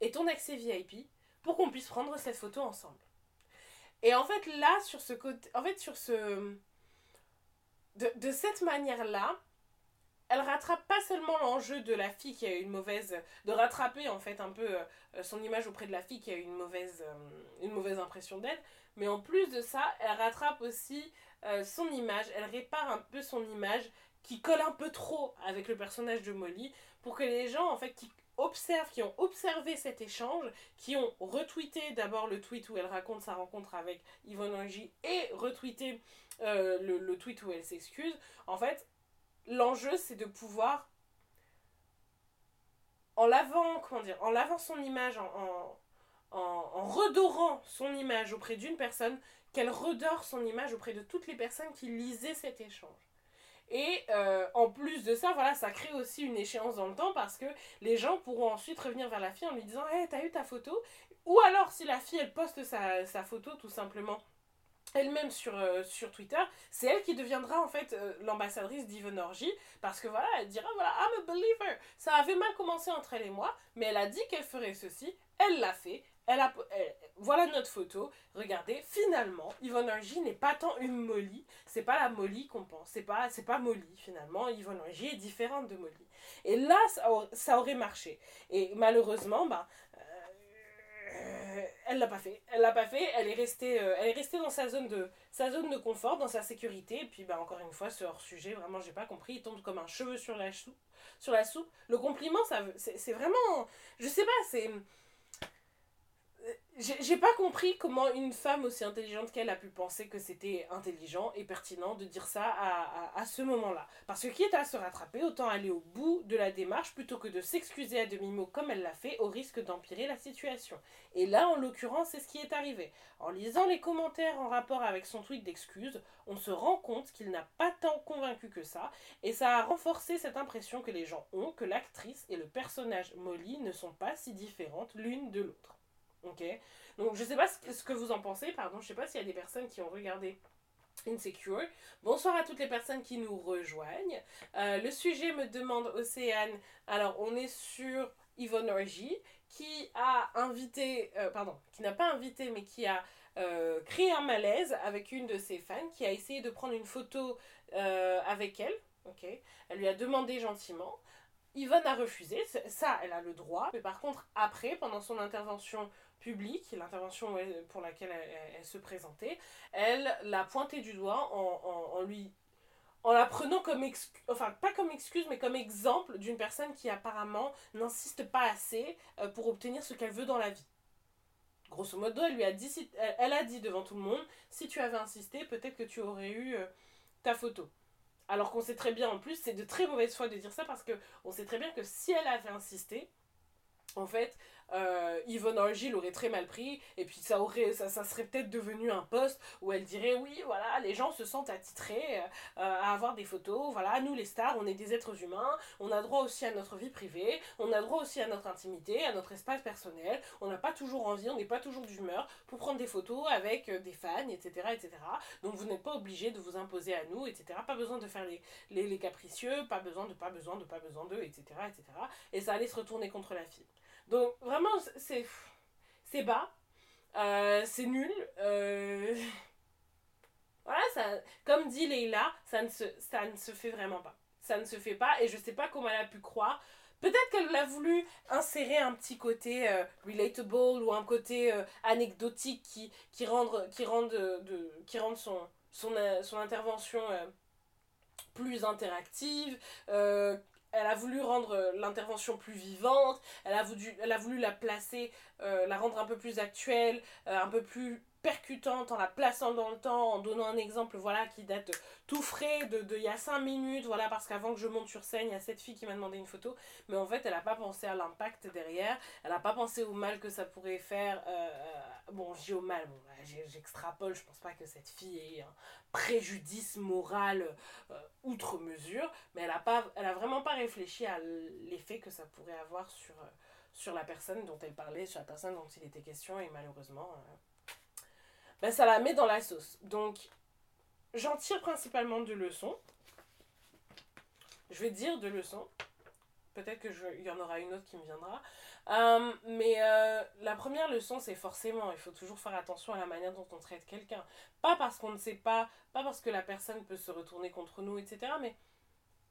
et ton accès VIP pour qu'on puisse prendre cette photo ensemble. Et en fait, là, sur ce côté. En fait, sur ce. De, de cette manière-là, elle rattrape pas seulement l'enjeu de la fille qui a eu une mauvaise. de rattraper en fait un peu euh, son image auprès de la fille qui a eu une mauvaise, euh, une mauvaise impression d'elle, mais en plus de ça, elle rattrape aussi euh, son image, elle répare un peu son image qui colle un peu trop avec le personnage de Molly pour que les gens en fait qui observent, qui ont observé cet échange, qui ont retweeté d'abord le tweet où elle raconte sa rencontre avec Yvonne Angie et retweeté euh, le tweet où elle s'excuse, en fait, l'enjeu c'est de pouvoir en lavant, comment dire, en lavant son image, en, redorant son image auprès d'une personne, qu'elle redore son image auprès de toutes les personnes qui lisaient cet échange. Et euh, en plus de ça, voilà, ça crée aussi une échéance dans le temps parce que les gens pourront ensuite revenir vers la fille en lui disant Hey, t'as eu ta photo? Ou alors, si la fille elle poste sa photo tout simplement elle-même sur, euh, sur Twitter, c'est elle qui deviendra en fait euh, l'ambassadrice d'Yvonne Orgy parce que voilà, elle dira voilà, I'm a believer. Ça avait mal commencé entre elle et moi, mais elle a dit qu'elle ferait ceci, elle l'a fait. Elle a, voilà notre photo. Regardez, finalement, Yvonne Orgy n'est pas tant une Molly. C'est pas la Molly qu'on pense. C'est pas, c'est pas Molly finalement. Yvonne Orgy est différente de Molly. Et là, ça, aurait- marché. Et malheureusement, bah, elle l'a pas fait. Elle l'a pas fait. Elle est restée, euh, elle est restée dans sa zone de, sa zone de confort, dans sa sécurité. Et puis, bah, encore une fois, ce hors sujet, vraiment, j'ai pas compris. Il tombe comme un cheveu sur la soupe. Sur la soupe. Le compliment, ça, c'est vraiment, je sais pas, c'est j'ai pas compris comment une femme aussi intelligente qu'elle a pu penser que c'était intelligent et pertinent de dire ça à, ce moment-là. Parce que quitte à se rattraper, autant aller au bout de la démarche plutôt que de s'excuser à demi-mot comme elle l'a fait au risque d'empirer la situation. Et là, en l'occurrence, c'est ce qui est arrivé. En lisant les commentaires en rapport avec son tweet d'excuses, on se rend compte qu'il n'a pas tant convaincu que ça, et ça a renforcé cette impression que les gens ont que l'actrice et le personnage Molly ne sont pas si différentes l'une de l'autre. Ok Donc je sais pas ce que, vous en pensez, pardon, je sais pas s'il y a des personnes qui ont regardé Insecure. Bonsoir à toutes les personnes qui nous rejoignent. Euh, le sujet me demande Océane. Alors on est sur Yvonne Orgy qui a invité, euh, pardon, qui n'a pas invité mais qui a euh, créé un malaise avec une de ses fans qui a essayé de prendre une photo avec elle. Ok, elle lui a demandé gentiment. Yvonne a refusé, ça elle a le droit, mais par contre après, pendant son intervention publique, l'intervention pour laquelle elle, se présentait, elle l'a pointé du doigt en, en, lui en la prenant comme excuse, enfin pas comme excuse, mais comme exemple d'une personne qui apparemment n'insiste pas assez euh, pour obtenir ce qu'elle veut dans la vie. Grosso modo, elle lui a dit, elle a dit devant tout le monde, si tu avais insisté, peut-être que tu aurais eu euh, ta photo. Alors qu'on sait très bien en plus, c'est de très mauvaise foi de dire ça parce que on sait très bien que si elle avait insisté, en fait, euh, Yvonne Orgy l'aurait très mal pris, et puis ça, aurait, ça, serait peut-être devenu un post où elle dirait oui, voilà, les gens se sentent attitrés euh, à avoir des photos, voilà, nous les stars, on est des êtres humains, on a droit aussi à notre vie privée, on a droit aussi à notre intimité, à notre espace personnel, on n'a pas toujours envie, on n'est pas toujours d'humeur pour prendre des photos avec euh, des fans, etc., etc. Donc vous n'êtes pas obligé de vous imposer à nous, etc. Pas besoin de faire les, les, les capricieux, pas besoin de, pas besoin de, pas besoin de, etc., etc. Et ça allait se retourner contre la fille. Donc vraiment, c'est bas, euh, c'est nul. euh, Voilà, ça, comme dit Leila, ça ne, se, ça ne se fait vraiment pas. Ça ne se fait pas et je sais pas comment elle a pu croire. Peut-être qu'elle a voulu insérer un petit côté euh, relatable ou un côté anecdotique qui, qui rende, son, intervention plus interactive. Elle a voulu rendre euh, l'intervention plus vivante, elle a voulu, la placer, euh, la rendre un peu plus actuelle, euh, un peu plus percutante en la plaçant dans le temps, en donnant un exemple voilà qui date tout frais de, de il y a 5 minutes, voilà parce qu'avant que je monte sur scène, il y a cette fille qui m'a demandé une photo, mais en fait elle n'a pas pensé à l'impact derrière, elle n'a pas pensé au mal que ça pourrait faire, euh, euh, bon j'ai au mal, bon, bah, j'extrapole, je pense pas que cette fille ait un préjudice moral euh, outre mesure, mais elle a, pas, elle a vraiment pas réfléchi à l'effet que ça pourrait avoir sur, sur la personne dont elle parlait, sur la personne dont il était question, et malheureusement ben, ça la met dans la sauce. Donc, j'en tire principalement deux leçons. Je vais dire deux leçons. Peut-être qu'il y en aura une autre qui me viendra. Euh, mais euh, la première leçon, c'est forcément, il faut toujours faire attention à la manière dont on traite quelqu'un. Pas parce qu'on ne sait pas, pas parce que la personne peut se retourner contre nous, etc. Mais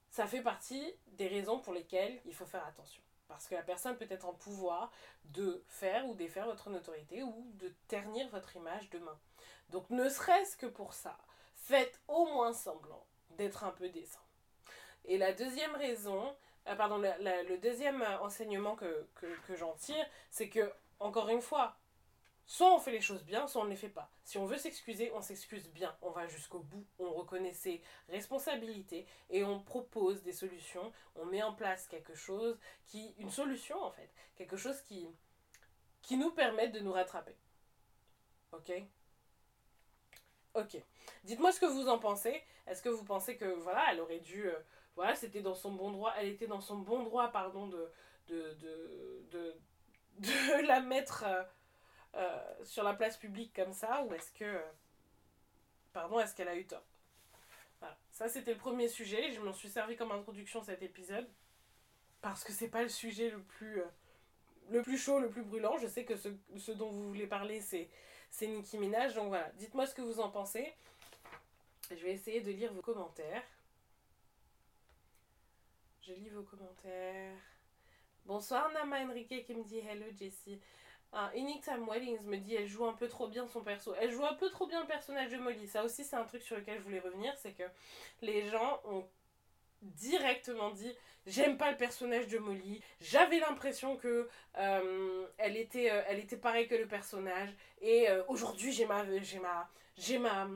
ça fait partie des raisons pour lesquelles il faut faire attention. Parce que la personne peut être en pouvoir de faire ou défaire votre notoriété ou de ternir votre image demain. Donc ne serait-ce que pour ça, faites au moins semblant d'être un peu décent. Et la deuxième raison, euh, pardon, le deuxième enseignement que, que, que j'en tire, c'est que, encore une fois, Soit on fait les choses bien, soit on ne les fait pas. Si on veut s'excuser, on s'excuse bien. On va jusqu'au bout, on reconnaît ses responsabilités et on propose des solutions. On met en place quelque chose qui. une solution en fait. Quelque chose qui. qui nous permette de nous rattraper. Ok? Ok. Dites-moi ce que vous en pensez. Est-ce que vous pensez que voilà, elle aurait dû. Euh, voilà, c'était dans son bon droit. Elle était dans son bon droit, pardon, de. de. de. la mettre. Euh, euh, sur la place publique comme ça ou est-ce que. Pardon, est-ce qu'elle a eu tort? Voilà. Ça, c'était le premier sujet. Je m'en suis servi comme introduction cet épisode. Parce que c'est pas le sujet le plus. Euh, le plus chaud, le plus brûlant. Je sais que ce, ce dont vous voulez parler, c'est, c'est Nicki Minaj. Donc voilà, dites-moi ce que vous en pensez. Je vais essayer de lire vos commentaires. Je lis vos commentaires. Bonsoir Nama Enrique qui me dit Hello Jessie. Ah, Time Weddings me dit elle joue un peu trop bien son perso. Elle joue un peu trop bien le personnage de Molly. Ça aussi, c'est un truc sur lequel je voulais revenir. C'est que les gens ont directement dit j'aime pas le personnage de Molly j'avais l'impression que euh, elle était euh, elle était pareille que le personnage et euh, aujourd'hui j'ai ma j'ai ma j'ai ma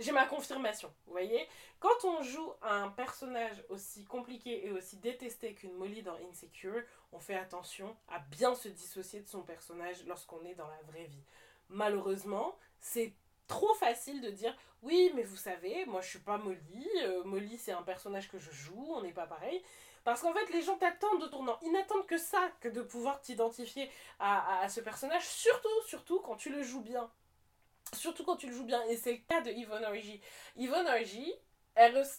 j'ai ma confirmation, vous voyez. Quand on joue un personnage aussi compliqué et aussi détesté qu'une Molly dans Insecure, on fait attention à bien se dissocier de son personnage lorsqu'on est dans la vraie vie. Malheureusement, c'est trop facile de dire oui mais vous savez moi je suis pas Molly. Euh, Molly c'est un personnage que je joue on n'est pas pareil parce qu'en fait les gens t'attendent de tournant ils n'attendent que ça que de pouvoir t'identifier à, à, ce personnage. Surtout surtout quand tu le joues bien Surtout quand tu le joues bien. Et c'est le cas de Yvonne Origi. Yvonne Origi,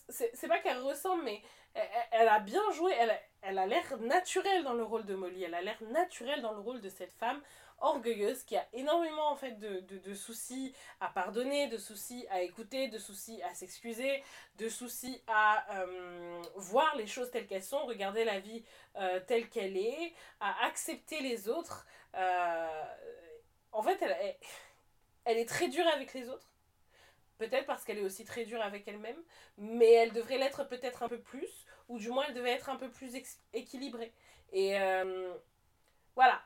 c'est pas qu'elle ressemble, mais elle, a bien joué. Elle, elle a l'air naturelle dans le rôle de Molly. Elle a l'air naturelle dans le rôle de cette femme orgueilleuse qui a énormément en fait de, de, soucis à pardonner, de soucis à écouter, de soucis à s'excuser, de soucis à euh, voir les choses telles qu'elles sont, regarder la vie euh, telle qu'elle est, à accepter les autres. Euh, en fait, elle, elle elle est très dure avec les autres. Peut-être parce qu'elle est aussi très dure avec elle-même, mais elle devrait l'être peut-être un peu plus, ou du moins elle devait être un peu plus équilibrée. Et euh, voilà,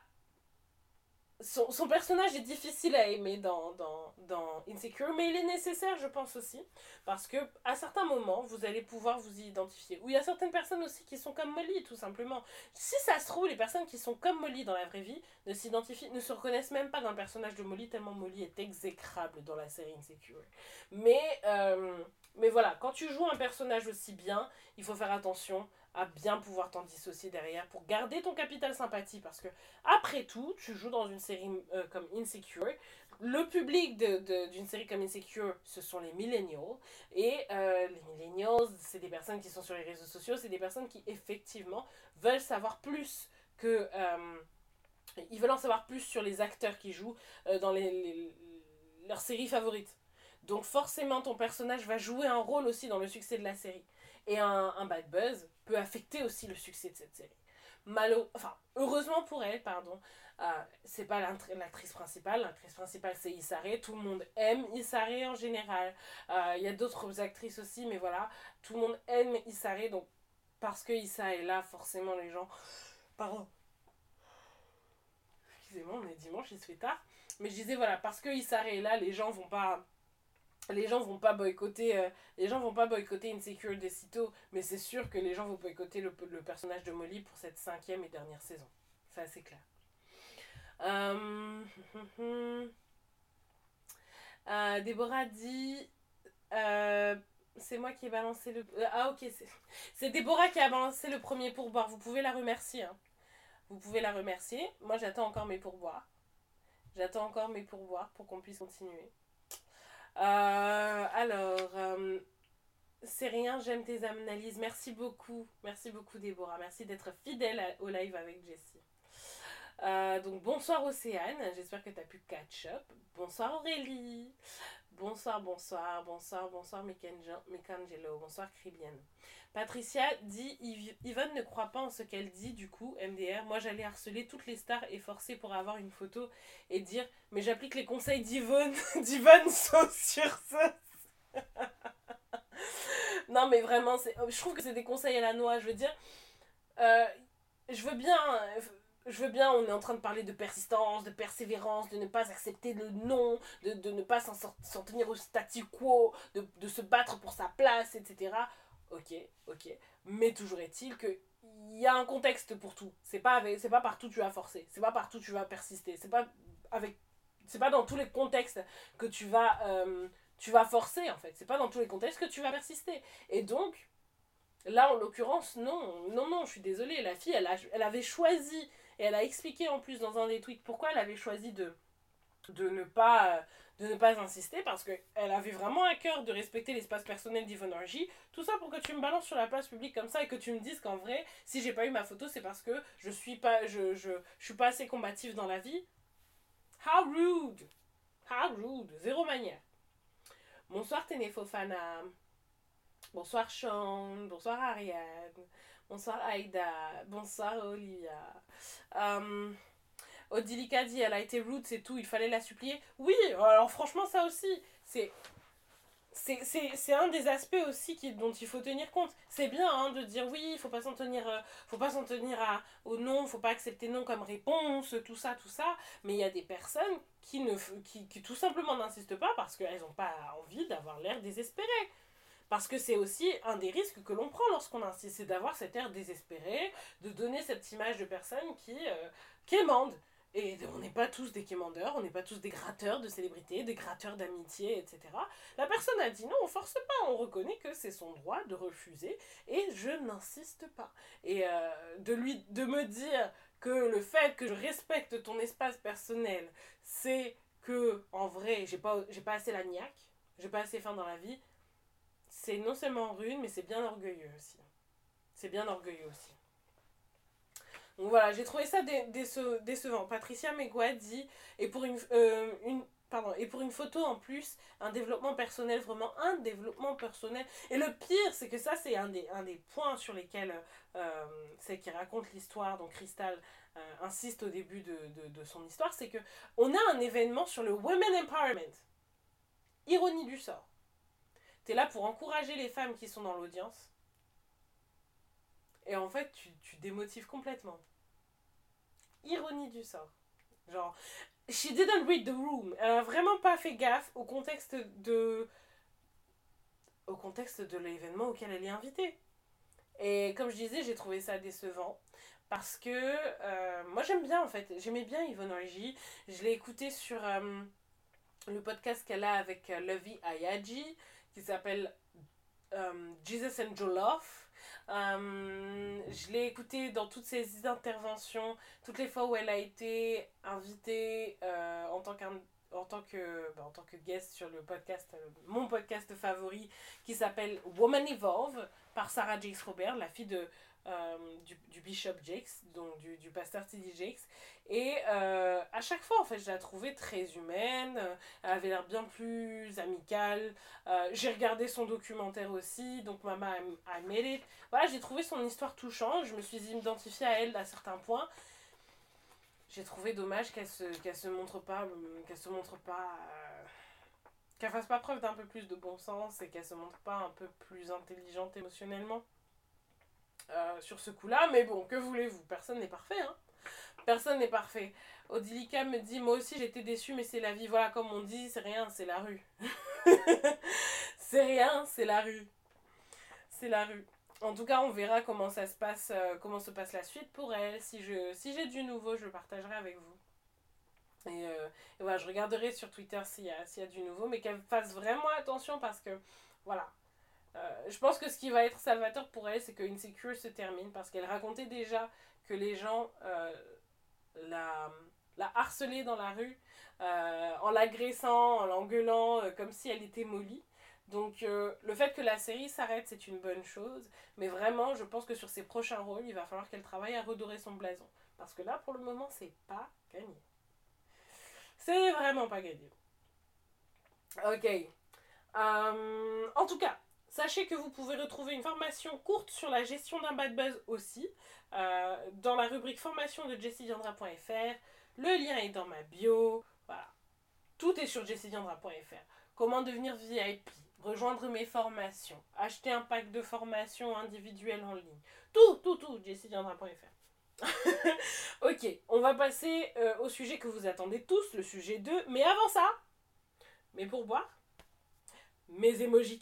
son, son, personnage est difficile à aimer dans, dans, dans, Insecure, mais il est nécessaire, je pense aussi, parce que à certains moments, vous allez pouvoir vous y identifier. Ou il y a certaines personnes aussi qui sont comme Molly, tout simplement. Si ça se trouve, les personnes qui sont comme Molly dans la vraie vie ne s'identifient, ne se reconnaissent même pas dans le personnage de Molly, tellement Molly est exécrable dans la série Insecure. Mais, euh, mais voilà, quand tu joues un personnage aussi bien, il faut faire attention à bien pouvoir t'en dissocier derrière pour garder ton capital sympathie parce que après tout tu joues dans une série euh, comme Insecure. Le public d'une de, série comme Insecure ce sont les millennials. Et euh, les millennials c'est des personnes qui sont sur les réseaux sociaux c'est des personnes qui effectivement veulent savoir plus que euh, ils veulent en savoir plus sur les acteurs qui jouent dans les, leurs séries favorites donc forcément ton personnage va jouer un rôle aussi dans le succès de la série et un, bad buzz peut affecter aussi le succès de cette série. Malo enfin, heureusement pour elle, pardon, euh, c'est pas l'actrice principale. L'actrice principale, c'est Isare. Tout le monde aime Isare en général. Euh, il y a d'autres actrices aussi, mais voilà, tout le monde aime Isare. Donc, parce que Issa est là, forcément, les gens. Pardon. excusez-moi, on est dimanche, il se fait tard. Mais je disais, voilà, parce que Issa est là, les gens vont pas. Les gens vont pas boycotter. euh, les gens vont pas boycotter Insecure des sitôt, mais c'est sûr que les gens vont boycotter le, personnage de Molly pour cette cinquième et dernière saison. C'est assez clair. Euh, euh, Déborah dit. c'est moi qui ai balancé le. ah, ok. c'est- C'est Déborah qui a balancé le premier pourboire. Vous pouvez la remercier. hein. Vous pouvez la remercier. Moi, j'attends encore mes pourboires. J'attends encore mes pourboires pour qu'on puisse continuer. Euh, alors, euh, c'est rien, j'aime tes analyses. Merci beaucoup. Merci beaucoup, Déborah. Merci d'être fidèle au live avec Jessie. Euh, donc, bonsoir Océane. J'espère que tu as pu catch up. Bonsoir Aurélie. Bonsoir, bonsoir, bonsoir, bonsoir Mikangelo. Bonsoir Cribienne. Patricia dit Yv- Yvonne ne croit pas en ce qu'elle dit, du coup, MDR. Moi, j'allais harceler toutes les stars et forcer pour avoir une photo et dire Mais j'applique les conseils d'Yvonne. d'Yvonne sont sur ça. non, mais vraiment, je trouve que c'est des conseils à la noix. Je veux dire, euh, je veux bien. euh, Je veux bien, on est en train de parler de persistance, de persévérance, de ne pas accepter le non, de, de ne pas s'en tenir au statu quo, de, de se battre pour sa place, etc. Ok, ok. Mais toujours est-il que il y a un contexte pour tout. C'est pas c'est pas partout tu vas forcer, c'est pas partout tu vas persister, c'est pas avec c'est pas dans tous les contextes que tu vas euh, tu vas forcer en fait, c'est pas dans tous les contextes que tu vas persister. Et donc là en l'occurrence non, non non, je suis désolée, la fille elle a, elle avait choisi et elle a expliqué en plus dans un des tweets pourquoi elle avait choisi de de ne pas de ne pas insister parce qu'elle avait vraiment à cœur de respecter l'espace personnel d'Yvonne Orgy. Tout ça pour que tu me balances sur la place publique comme ça et que tu me dises qu'en vrai, si j'ai pas eu ma photo, c'est parce que je suis pas je, je, je suis pas assez combative dans la vie. How rude! How rude! Zéro manière. Bonsoir Ténéfofana. Bonsoir Sean. Bonsoir Ariane. Bonsoir Aïda. Bonsoir Olivia. Euh, Odilika dit elle a été rude, c'est tout, il fallait la supplier. Oui, alors franchement, ça aussi, c'est. C'est, un des aspects aussi qui, dont il faut tenir compte. C'est bien hein, de dire oui, il faut pas s'en tenir, euh, faut pas s'en tenir à, au non, faut pas accepter non comme réponse, tout ça, tout ça. Mais il y a des personnes qui, ne, qui, qui tout simplement n'insistent pas parce qu'elles n'ont pas envie d'avoir l'air désespéré. Parce que c'est aussi un des risques que l'on prend lorsqu'on insiste, c'est d'avoir cet air désespéré, de donner cette image de personne qui, euh, quémande. Et on n'est pas tous des quémandeurs, on n'est pas tous des gratteurs de célébrités, des gratteurs d'amitié, etc. La personne a dit non, on force pas, on reconnaît que c'est son droit de refuser et je n'insiste pas. Et euh, de, lui, de me dire que le fait que je respecte ton espace personnel, c'est que en vrai, j'ai pas, pas assez la niaque, j'ai pas assez faim dans la vie, c'est non seulement rude, mais c'est bien orgueilleux aussi. C'est bien orgueilleux aussi. Donc voilà, j'ai trouvé ça dé- déce- décevant. Patricia Megua dit, et pour une, euh, et pour une photo en plus, un développement personnel, vraiment un développement personnel. Et le pire, c'est que ça, c'est un des, points sur lesquels euh, c'est qui raconte l'histoire, donc Crystal euh, insiste au début de, de, de son histoire, c'est que on a un événement sur le Women Empowerment. Ironie du sort. T'es là pour encourager les femmes qui sont dans l'audience. Et en fait, tu, tu démotives complètement. Ironie du sort. Genre, she didn't read the room. Elle a vraiment pas fait gaffe au contexte de. au contexte de l'événement auquel elle est invitée. Et comme je disais, j'ai trouvé ça décevant. Parce que euh, moi j'aime bien en fait. J'aimais bien Yvonne Origi. Je l'ai écouté sur euh, le podcast qu'elle a avec euh, Lovey Ayaji qui s'appelle euh, Jesus and Jollof. Euh, je l'ai écouté dans toutes ses interventions, toutes les fois où elle a été invitée euh, en tant tant que bah, en tant que guest sur le podcast euh, mon podcast favori qui s'appelle Woman Evolve par Sarah Jakes Robert la fille de euh, du, du Bishop Jakes donc du, du pasteur T.D. Jakes. Et euh, à chaque fois en fait je la trouvais très humaine euh, elle avait l'air bien plus amicale. J'ai regardé son documentaire aussi donc Mama I, Made It. Voilà j'ai trouvé son histoire touchante je me suis identifiée à elle à certains points. J'ai trouvé dommage qu'elle se se montre pas qu'elle se montre pas qu'elle fasse pas preuve d'un peu plus de bon sens et qu'elle se montre pas un peu plus intelligente émotionnellement euh, sur ce coup là mais bon que voulez-vous personne n'est parfait hein Personne n'est parfait. Odilika me dit Moi aussi j'étais déçue, mais c'est la vie. Voilà, comme on dit, c'est rien, c'est la rue. c'est rien, c'est la rue. C'est la rue. En tout cas, on verra comment ça se passe, euh, comment se passe la suite pour elle. Si si j'ai du nouveau, je le partagerai avec vous. Et, euh, et voilà, je regarderai sur Twitter s'il y, s'il y a du nouveau, mais qu'elle fasse vraiment attention parce que, voilà. Euh, je pense que ce qui va être salvateur pour elle, c'est que Insecure se termine parce qu'elle racontait déjà que les gens la, la harcelée dans la rue, en l'agressant, en l'engueulant, comme si elle était mollie. Donc euh, le fait que la série s'arrête, c'est une bonne chose. Mais vraiment, je pense que sur ses prochains rôles, il va falloir qu'elle travaille à redorer son blason. Parce que là, pour le moment, c'est pas gagné. C'est vraiment pas gagné. Ok. Euh, en tout cas, sachez que vous pouvez retrouver une formation courte sur la gestion d'un bad buzz aussi. Euh, dans la rubrique formation de jessidiandra.fr. Le lien est dans ma bio. Voilà. Tout est sur jessidiandra.fr. Comment devenir VIP rejoindre mes formations, acheter un pack de formation individuelle en ligne. Tout, tout, tout, jessidiandra.fr. ok, on va passer euh, au sujet que vous attendez tous, le sujet 2. Mais avant ça, mes pourboires, mes émojis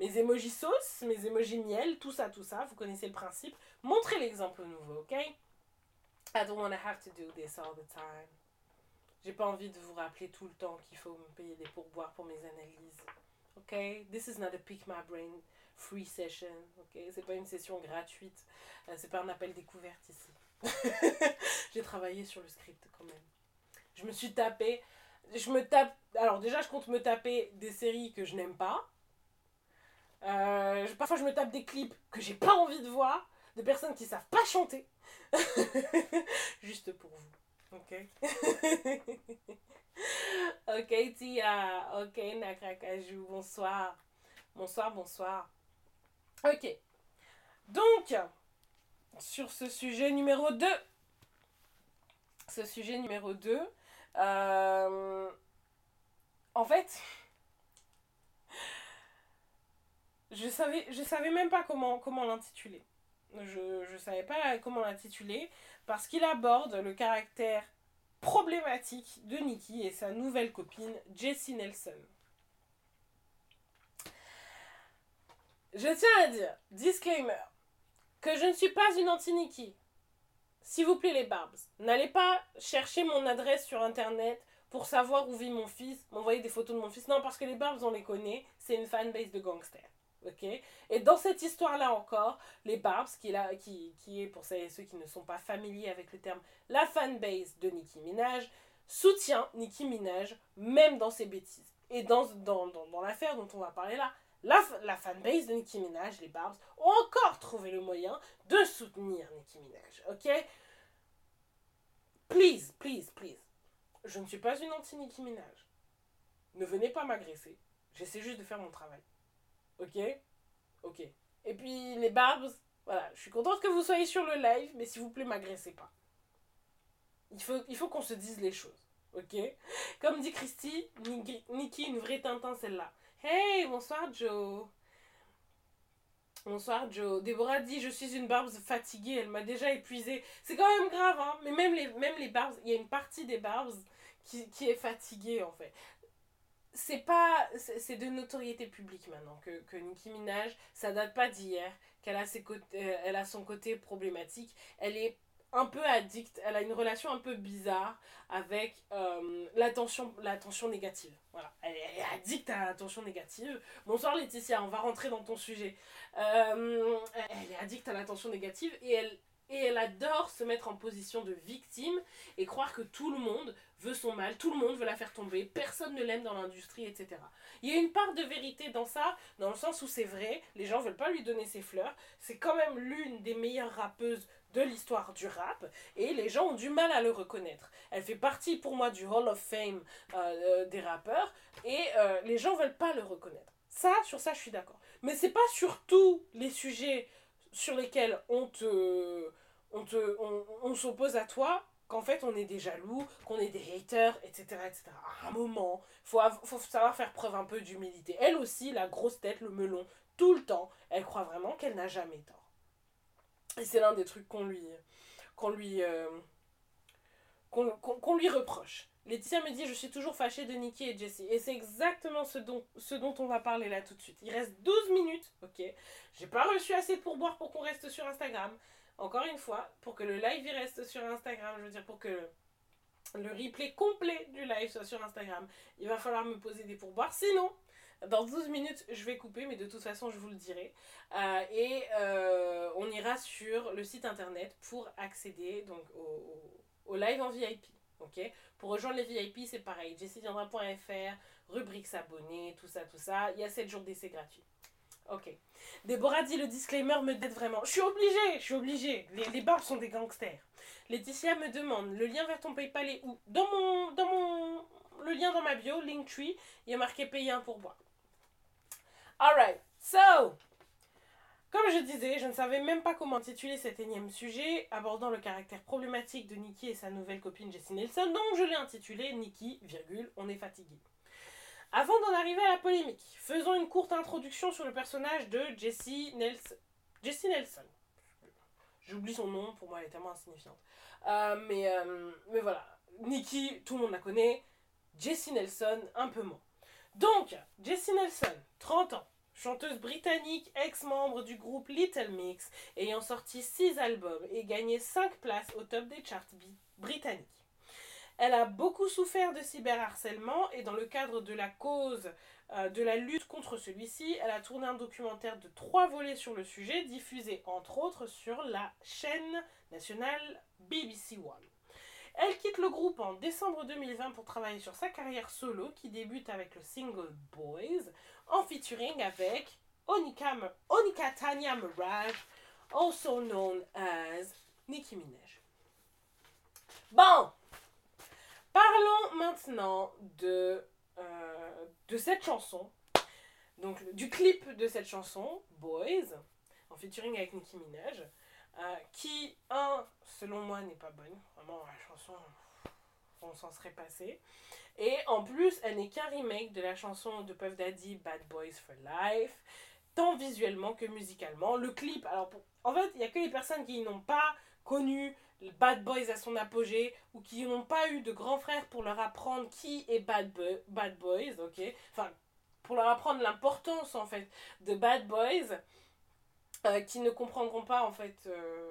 mes émojis sauce, mes émojis miel, tout ça, tout ça, vous connaissez le principe. Montrez l'exemple nouveau, ok? I don't want to have to do this all the time. J'ai pas envie de vous rappeler tout le temps qu'il faut me payer des pourboires pour mes analyses. Ok, this is not a pick my brain free session. Ok, c'est pas une session gratuite. Euh, c'est pas un appel découverte ici. J'ai travaillé sur le script quand même. Je me suis tapé. Je me tape. Alors déjà, je compte me taper des séries que je n'aime pas. Euh, parfois, je me tape des clips que j'ai pas envie de voir. De personnes qui savent pas chanter. Juste pour vous. Ok ok, Tia. Ok, Nakrakaju. Bonsoir. Bonsoir, bonsoir. Ok. Donc, sur ce sujet numéro 2. Ce sujet numéro 2. Euh, en fait, je savais, je savais même pas comment, comment l'intituler. Je ne savais pas comment l'intituler parce qu'il aborde le caractère problématique de Nikki et sa nouvelle copine Jessie Nelson. Je tiens à dire, disclaimer, que je ne suis pas une anti-Nikki. S'il vous plaît les barbes, n'allez pas chercher mon adresse sur internet pour savoir où vit mon fils, m'envoyer des photos de mon fils. Non, parce que les barbes, on les connaît, c'est une fanbase de gangsters. Ok Et dans cette histoire-là encore, les Barbs, qui là, qui, qui est pour ceux qui ne sont pas familiers avec le terme, la fanbase de Nicki Minaj, soutient Nicki Minaj, même dans ses bêtises. Et dans, dans, dans, dans l'affaire dont on va parler là, la, la fanbase de Nicki Minaj, les Barbs, ont encore trouvé le moyen de soutenir Nicki Minaj. Ok? Please, please, please. Je ne suis pas une anti-Nicki Minaj. Ne venez pas m'agresser. J'essaie juste de faire mon travail. Ok Ok. Et puis les barbes, voilà, je suis contente que vous soyez sur le live, mais s'il vous plaît, m'agressez pas. Il faut, il faut qu'on se dise les choses. Ok Comme dit Christy, Nikki, une vraie Tintin celle-là. Hey, bonsoir Joe. Bonsoir Joe. Déborah dit Je suis une barbe fatiguée, elle m'a déjà épuisée. C'est quand même grave, hein. Mais même les, même les barbes, il y a une partie des barbes qui, qui est fatiguée en fait c'est pas c'est de notoriété publique maintenant que, que Nicki Minaj ça date pas d'hier qu'elle a ses côtés euh, elle a son côté problématique. Elle est un peu addicte elle a une relation un peu bizarre avec euh, l'attention l'attention négative. Voilà. Elle est, addicte à l'attention négative. Bonsoir Laetitia on va rentrer dans ton sujet. Euh, elle est addicte à l'attention négative et elle et elle adore se mettre en position de victime et croire que tout le monde veut son mal, tout le monde veut la faire tomber, personne ne l'aime dans l'industrie, etc. Il y a une part de vérité dans ça, dans le sens où c'est vrai, les gens veulent pas lui donner ses fleurs, c'est quand même l'une des meilleures rappeuses de l'histoire du rap, et les gens ont du mal à le reconnaître. Elle fait partie pour moi du Hall of Fame euh, euh, des rappeurs, et euh, les gens veulent pas le reconnaître. Ça, sur ça, je suis d'accord. Mais c'est pas sur tous les sujets sur lesquels on te on te on, s'oppose à toi qu'en fait on est des jaloux, qu'on est des haters, etc. etc. À un moment, faut, faut savoir faire preuve un peu d'humilité. Elle aussi, la grosse tête, le melon, tout le temps, elle croit vraiment qu'elle n'a jamais tort. Et c'est l'un des trucs qu'on lui, qu'on lui, euh, qu'on- qu'on lui reproche. Laetitia me dit Je suis toujours fâchée de Nikki et Jessie. Et c'est exactement ce dont, ce dont on va parler là tout de suite. Il reste 12 minutes, ok J'ai pas reçu assez de pourboire pour qu'on reste sur Instagram. Encore une fois, pour que le live reste sur Instagram, je veux dire, pour que le replay complet du live soit sur Instagram, il va falloir me poser des pourboires. Sinon, dans 12 minutes, je vais couper, mais de toute façon, je vous le dirai. Euh, et euh, on ira sur le site internet pour accéder donc, au, live en VIP. pour rejoindre les VIP, c'est pareil. jessieviendra.fr, rubrique s'abonner, tout ça, tout ça. Il y a 7 jours d'essai gratuit. Ok. Déborah dit le disclaimer me dette vraiment. Je suis obligée, je suis obligée. Les, les barbes sont des gangsters. Laetitia me demande le lien vers ton PayPal est où? Dans mon, dans mon, le lien dans ma bio, Linktree, il y a marqué payer un pourboire. Alright, so, comme je disais, je ne savais même pas comment intituler cet énième sujet abordant le caractère problématique de Nikki et sa nouvelle copine Jessie Nelson, donc je l'ai intitulé Nikki, virgule, on est fatigué. Avant d'en arriver à la polémique, faisons une courte introduction sur le personnage de Jessie Nelson. Nelson. J'oublie son nom, pour moi elle est tellement insignifiante. Euh, mais, euh, mais voilà, Nikki, tout le monde la connaît. Jessie Nelson, un peu moins. Donc, Jessie Nelson, 30 ans, chanteuse britannique, ex-membre du groupe Little Mix, ayant sorti 6 albums et gagné 5 places au top des charts britanniques. Elle a beaucoup souffert de cyberharcèlement et dans le cadre de la cause euh, de la lutte contre celui-ci, elle a tourné un documentaire de 3 volets sur le sujet, diffusé entre autres sur la chaîne nationale BBC One. Elle quitte le groupe en décembre 2020 pour travailler sur sa carrière solo qui débute avec le single Boys en featuring avec Onika, Onika Mirage, also known as Nicki Minaj. Bon, parlons maintenant de, euh, de cette chanson, donc du clip de cette chanson, Boys, en featuring avec Nicki Minaj, euh, qui, un, selon moi, n'est pas bonne. Vraiment, la chanson, on s'en serait passé. Et en plus, elle n'est qu'un remake de la chanson de Puff Daddy, Bad Boys for Life, tant visuellement que musicalement. Le clip, alors, en fait, il n'y a que les personnes qui n'ont pas connu Bad Boys à son apogée ou qui n'ont pas eu de grands frères pour leur apprendre qui est Bad, Bo- Bad Boys, ok? Enfin, pour leur apprendre l'importance, en fait, de Bad Boys, euh, qui ne comprendront pas, en fait... euh,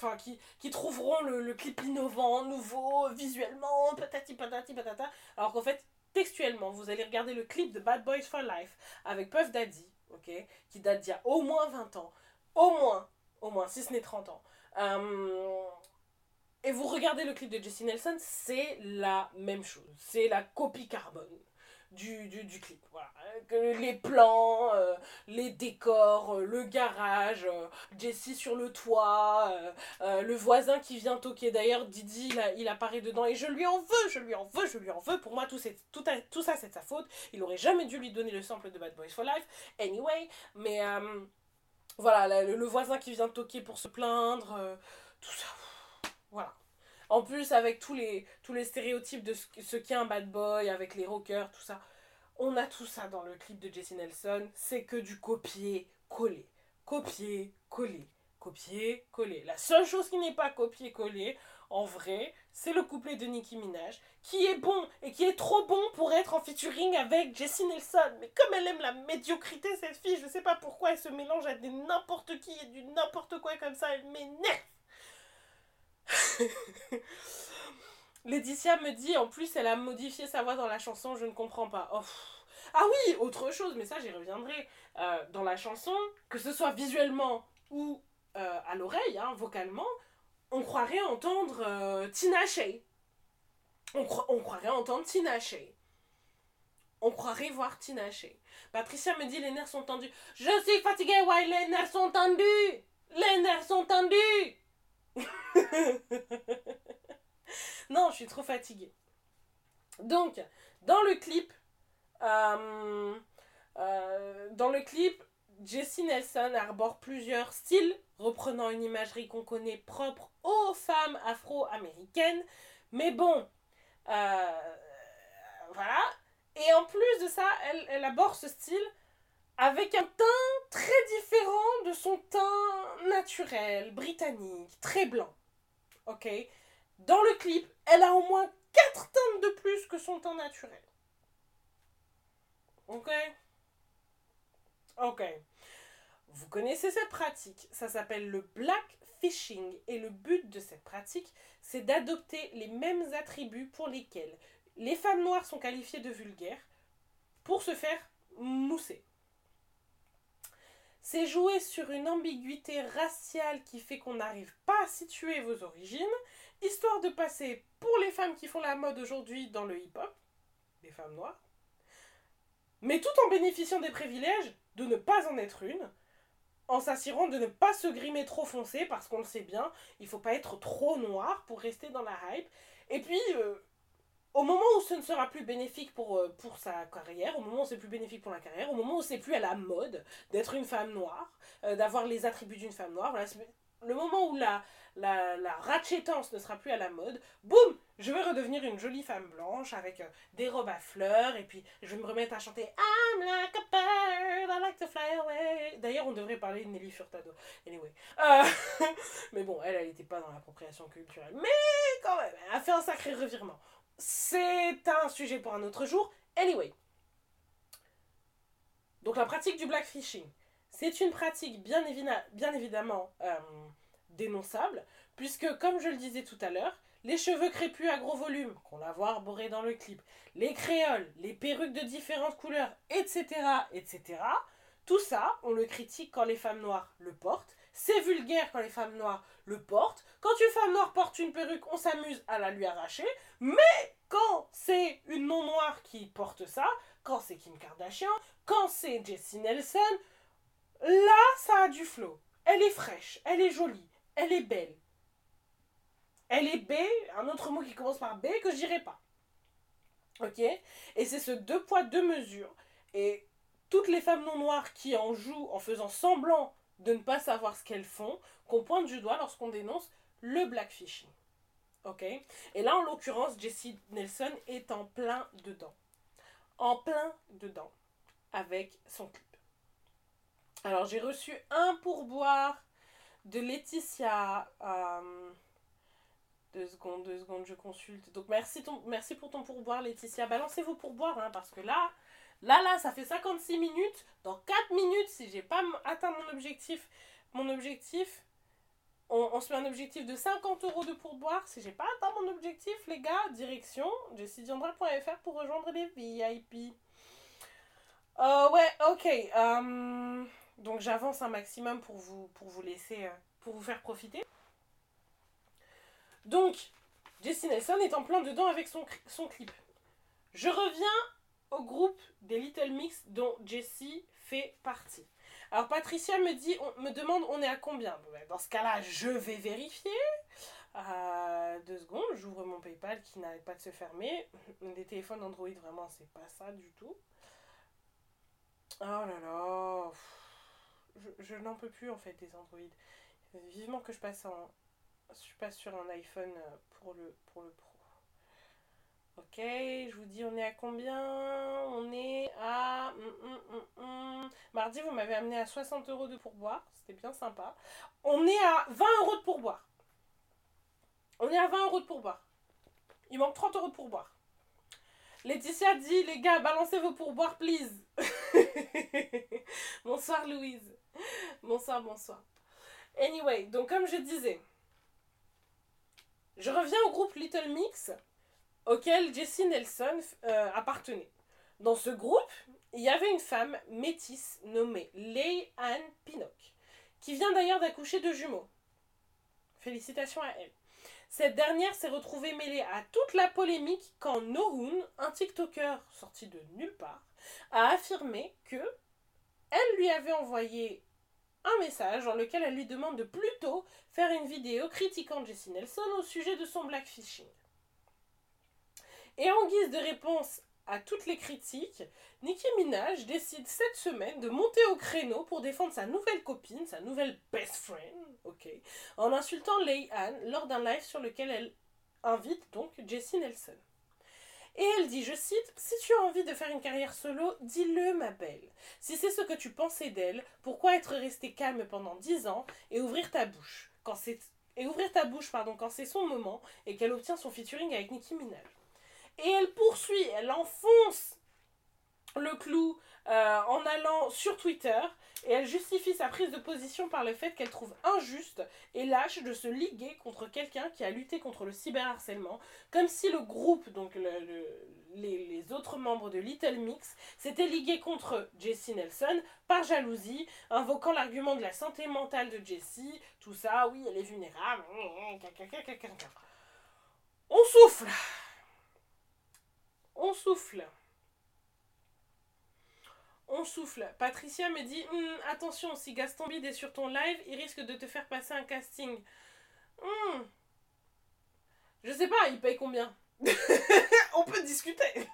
Enfin, qui, qui trouveront le, le clip innovant, nouveau, visuellement, patati patati patata. Alors qu'en fait, textuellement, vous allez regarder le clip de Bad Boys for Life avec Puff Daddy, ok, qui date d'il y a au moins 20 ans, au moins, au moins, si ce n'est 30 ans. Euh, et vous regardez le clip de Jessie Nelson, c'est la même chose. C'est la copie carbone du, du, clip. Voilà. Les plans, euh, les décors, euh, le garage, euh, Jessie sur le toit, le voisin qui vient toquer. D'ailleurs, Didi, il, apparaît dedans et je lui en veux, je lui en veux, je lui en veux. Pour moi, tout, tout, tout ça, c'est de sa faute. Il aurait jamais dû lui donner le sample de Bad Boys for Life. Anyway, mais voilà, le, voisin qui vient toquer pour se plaindre, euh, tout ça. Voilà. En plus, avec tous les, stéréotypes de ce, qu'est un bad boy, avec les rockers, tout ça. On a tout ça dans le clip de Jessie Nelson. C'est que du copier-coller. Copier-coller. Copier-coller. La seule chose qui n'est pas copier-coller, en vrai, c'est le couplet de Nicki Minaj, qui est bon et qui est trop bon pour être en featuring avec Jessie Nelson. Mais comme elle aime la médiocrité, cette fille, je sais pas pourquoi elle se mélange à des n'importe qui et du n'importe quoi comme ça, elle m'énerve. Laetitia me dit, en plus, elle a modifié sa voix dans la chanson, je ne comprends pas. Oh. Ah oui, autre chose, mais ça j'y reviendrai. Euh, dans la chanson, que ce soit visuellement ou euh, à l'oreille, hein, vocalement, on croirait entendre euh, Tina. On, cro- on croirait entendre Tina. On croirait voir Tina. Patricia me dit les nerfs sont tendus. Je suis fatiguée, ouais, les nerfs sont tendus. Les nerfs sont tendus. non, je suis trop fatiguée. Donc, dans le clip, euh, euh, dans le clip, Jessie Nelson arbore plusieurs styles, reprenant une imagerie qu'on connaît propre aux femmes afro-américaines. Mais bon, euh, voilà. Et en plus de ça, elle, elle aborde ce style avec un teint très différent de son teint naturel, britannique, très blanc. ok? Dans le clip, elle a au moins 4 teintes de plus que son teint naturel. Ok? Ok. Vous connaissez cette pratique, ça s'appelle le black fishing et le but de cette pratique, c'est d'adopter les mêmes attributs pour lesquels les femmes noires sont qualifiées de vulgaires pour se faire mousser. C'est jouer sur une ambiguïté raciale qui fait qu'on n'arrive pas à situer vos origines, histoire de passer pour les femmes qui font la mode aujourd'hui dans le hip-hop, des femmes noires, mais tout en bénéficiant des privilèges de ne pas en être une, en s'assurant de ne pas se grimer trop foncé, parce qu'on le sait bien, il faut pas être trop noir pour rester dans la hype. Et puis, euh, au moment où ce ne sera plus bénéfique pour, euh, pour sa carrière, au moment où c'est plus bénéfique pour la carrière, au moment où c'est plus à la mode d'être une femme noire, euh, d'avoir les attributs d'une femme noire, voilà, le moment où la, la, la ratchetance ne sera plus à la mode, boum, je vais redevenir une jolie femme blanche avec euh, des robes à fleurs et puis je vais me remettre à chanter I'm like a bird, I like to fly away. D'ailleurs, on devrait parler de Nelly Furtado. Anyway. Euh, mais bon, elle, elle n'était pas dans l'appropriation culturelle. Mais quand même, elle a fait un sacré revirement. C'est un sujet pour un autre jour. Anyway. Donc la pratique du blackfishing. C'est une pratique bien, évidemment euh, dénonçable, puisque comme je le disais tout à l'heure, les cheveux crépus à gros volume, qu'on la voit arborer dans le clip, les créoles, les perruques de différentes couleurs, etc., etc., tout ça, on le critique quand les femmes noires le portent. C'est vulgaire quand les femmes noires le portent. Quand une femme noire porte une perruque, on s'amuse à la lui arracher. Mais quand c'est une non-noire qui porte ça, quand c'est Kim Kardashian, quand c'est Jessie Nelson, Là, ça a du flow. Elle est fraîche, elle est jolie, elle est belle. Elle est B, un autre mot qui commence par B que je pas. Ok? Et c'est ce deux poids, deux mesures. Et toutes les femmes non noires qui en jouent en faisant semblant de ne pas savoir ce qu'elles font, qu'on pointe du doigt lorsqu'on dénonce le blackfishing. Ok? Et là, en l'occurrence, Jessie Nelson est en plein dedans. En plein dedans. Avec son clip. Alors, j'ai reçu un pourboire de Laetitia. Euh, deux secondes, deux secondes, je consulte. Donc, merci, ton, merci pour ton pourboire, Laetitia. Balancez vos pourboires, hein, parce que là, là, là, ça fait 56 minutes. Dans 4 minutes, si j'ai pas atteint mon objectif, mon objectif, on, se met un objectif de 50 euros de pourboire. Si j'ai pas atteint mon objectif, les gars, direction jessidiandra.fr pour rejoindre les VIP. Euh, ouais, ok. Euh, donc j'avance un maximum pour vous, laisser, euh, pour vous faire profiter. Donc, Jessie Nelson est en plein dedans avec son, clip. Je reviens au groupe des Little Mix dont Jessie fait partie. Alors Patricia me dit, on, me demande on est à combien? Ben, Dans ce cas-là, je vais vérifier. Euh, deux secondes, j'ouvre mon PayPal qui n'arrête pas de se fermer. Les téléphones Android, vraiment, c'est pas ça du tout. Oh là là je, n'en peux plus en fait des Android. Vivement que je passe en. Je passe sur un iPhone euh, pour le, pour le Pro. Ok, je vous dis on est à combien? On est à... Hum, hum, hum, Mardi, vous m'avez amené à 60 euros de pourboire. C'était bien sympa. On est à 20 euros de pourboire. On est à 20 euros de pourboire. Il manque 30 euros de pourboire. Laetitia dit, les gars, balancez vos pourboires, please. bonsoir Louise. Bonsoir, bonsoir. Anyway, donc comme je disais, je reviens au groupe Little Mix auquel Jessie Nelson euh, appartenait. Dans ce groupe, il y avait une femme métisse nommée Leigh Ann Pinnock, qui vient d'ailleurs d'accoucher de jumeaux. Félicitations à elle. Cette dernière s'est retrouvée mêlée à toute la polémique quand Nohoon, un TikToker sorti de nulle part, a affirmé que elle lui avait envoyé message dans lequel elle lui demande de plutôt faire une vidéo critiquant Jessie Nelson au sujet de son blackfishing. Et en guise de réponse à toutes les critiques, Nicki Minaj décide cette semaine de monter au créneau pour défendre sa nouvelle copine, sa nouvelle best friend, ok, en insultant Leigh Ann lors d'un live sur lequel elle invite donc Jessie Nelson. Et elle dit, je cite, Si tu as envie de faire une carrière solo, dis-le, ma belle. Si c'est ce que tu pensais d'elle, pourquoi être restée calme pendant dix ans et ouvrir ta bouche quand c'est quand c'est son moment et qu'elle obtient son featuring avec Nicki Minaj? Et elle poursuit, elle enfonce le clou euh, en allant sur Twitter et elle justifie sa prise de position par le fait qu'elle trouve injuste et lâche de se liguer contre quelqu'un qui a lutté contre le cyberharcèlement, comme si le groupe, donc le, les, les, autres membres de Little Mix, s'étaient ligués contre Jessie Nelson par jalousie, invoquant l'argument de la santé mentale de Jessie, tout ça, oui, elle est vulnérable. On souffle. On souffle. On souffle. Patricia me dit hum, Attention, si Gaston Bide est sur ton live, il risque de te faire passer un casting. Hum. Je sais pas, il paye combien? On peut discuter.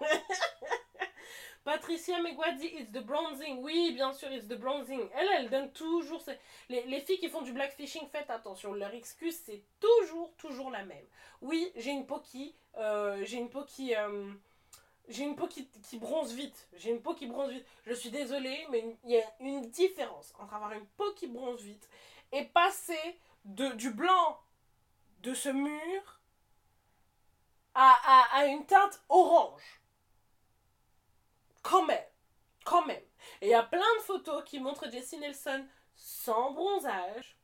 Patricia Megua dit It's the bronzing. Oui, bien sûr, it's the bronzing. Elle, elle donne toujours. Les, les filles qui font du blackfishing, faites attention. Leur excuse, c'est toujours, toujours la même. Oui, j'ai une peau qui. Euh, j'ai une peau qui. Euh, j'ai une peau qui, bronze vite. J'ai une peau qui bronze vite. Je suis désolée, mais il y a une différence entre avoir une peau qui bronze vite et passer du blanc de ce mur à, à, une teinte orange. Quand même. Quand même. Et il y a plein de photos qui montrent Jessie Nelson sans bronzage,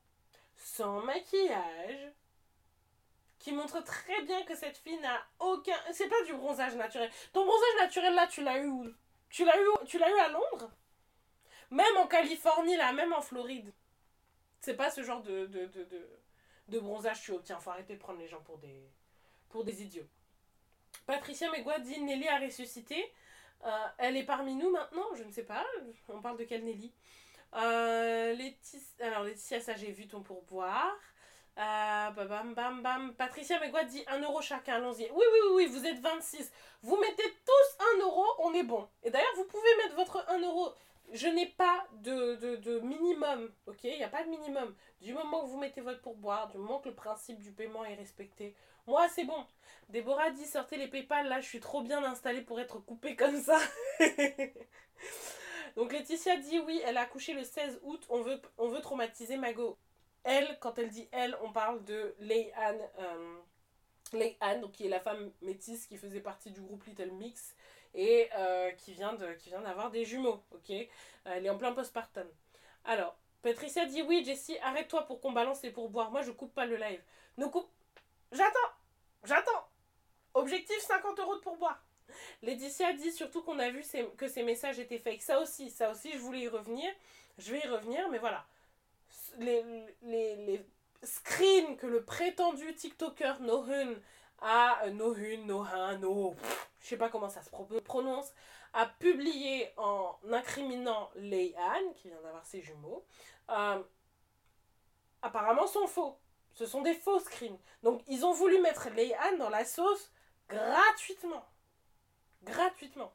sans maquillage, qui montre très bien que cette fille n'a aucun. C'est pas du bronzage naturel. Ton bronzage naturel là, tu l'as eu où? Tu l'as eu, tu l'as eu à Londres? Même en Californie, là, même en Floride. C'est pas ce genre de, de, de, de, bronzage tu obtiens. Faut arrêter de prendre les gens pour des, pour des idiots. Patricia Megua dit Nelly a ressuscité. Euh, elle est parmi nous maintenant? Je ne sais pas. On parle de quelle Nelly? Euh, alors Laetitia, ça j'ai vu ton pourboire. Euh, bam, bam, bam. Patricia Megua dit 1 euro chacun, allons-y. Oui, oui, oui, vous êtes 26. Vous mettez tous 1 euro, on est bon. Et d'ailleurs, vous pouvez mettre votre 1 euro. Je n'ai pas de, de, de, minimum, ok? Il n'y a pas de minimum. Du moment que vous mettez votre pourboire, du moment que le principe du paiement est respecté, moi, c'est bon. Déborah dit sortez les PayPal, là, je suis trop bien installée pour être coupée comme ça. Donc Laetitia dit oui, elle a accouché le 16 août, on veut, on veut traumatiser Mago. Elle, quand elle dit elle, on parle de Lei Anne, euh, qui est la femme métisse qui faisait partie du groupe Little Mix et euh, qui vient de qui vient d'avoir des jumeaux, ok? Elle est en plein postpartum. Alors, Patricia dit oui, Jessie, arrête-toi pour qu'on balance les pourboires. Moi, je coupe pas le live. Ne coupe. J'attends J'attends Objectif 50 euros de pourboire. Laetitia dit surtout qu'on a vu que ces messages étaient fake. Ça aussi, ça aussi, je voulais y revenir. Je vais y revenir, mais voilà les, les, les screens que le prétendu TikToker Nohun a, euh, Nohun, Nohan, No, je sais pas comment ça se prononce, a publié en incriminant Lei Anne, qui vient d'avoir ses jumeaux, euh, apparemment sont faux. Ce sont des faux screens. Donc ils ont voulu mettre Lei Anne dans la sauce gratuitement. Gratuitement.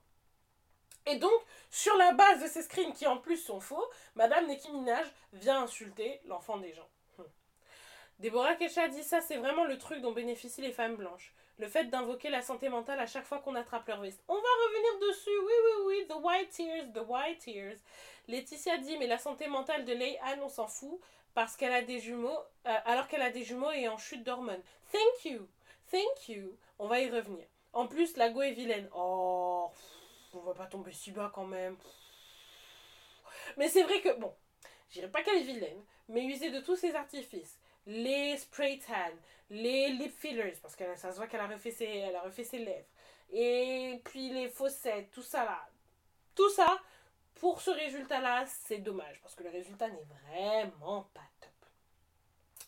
Et donc, sur la base de ces screens qui en plus sont faux, Madame Nicki Minaj vient insulter l'enfant des gens. Hum. Déborah Kesha dit ça, c'est vraiment le truc dont bénéficient les femmes blanches. Le fait d'invoquer la santé mentale à chaque fois qu'on attrape leur veste. On va revenir dessus, oui, oui, oui, the white tears, the white tears. Laetitia dit, mais la santé mentale de Lei Anne, on s'en fout, parce qu'elle a des jumeaux, euh, alors qu'elle a des jumeaux et en chute d'hormones. Thank you, thank you. On va y revenir. En plus, la go est vilaine. Oh on va pas tomber si bas quand même. Mais c'est vrai que, bon, je dirais pas qu'elle est vilaine, mais user de tous ses artifices, les spray tan, les lip fillers, parce que ça se voit qu'elle a, refait ses, a refait ses lèvres, et puis les fossettes, tout ça là, tout ça, pour ce résultat-là, c'est dommage, parce que le résultat n'est vraiment pas.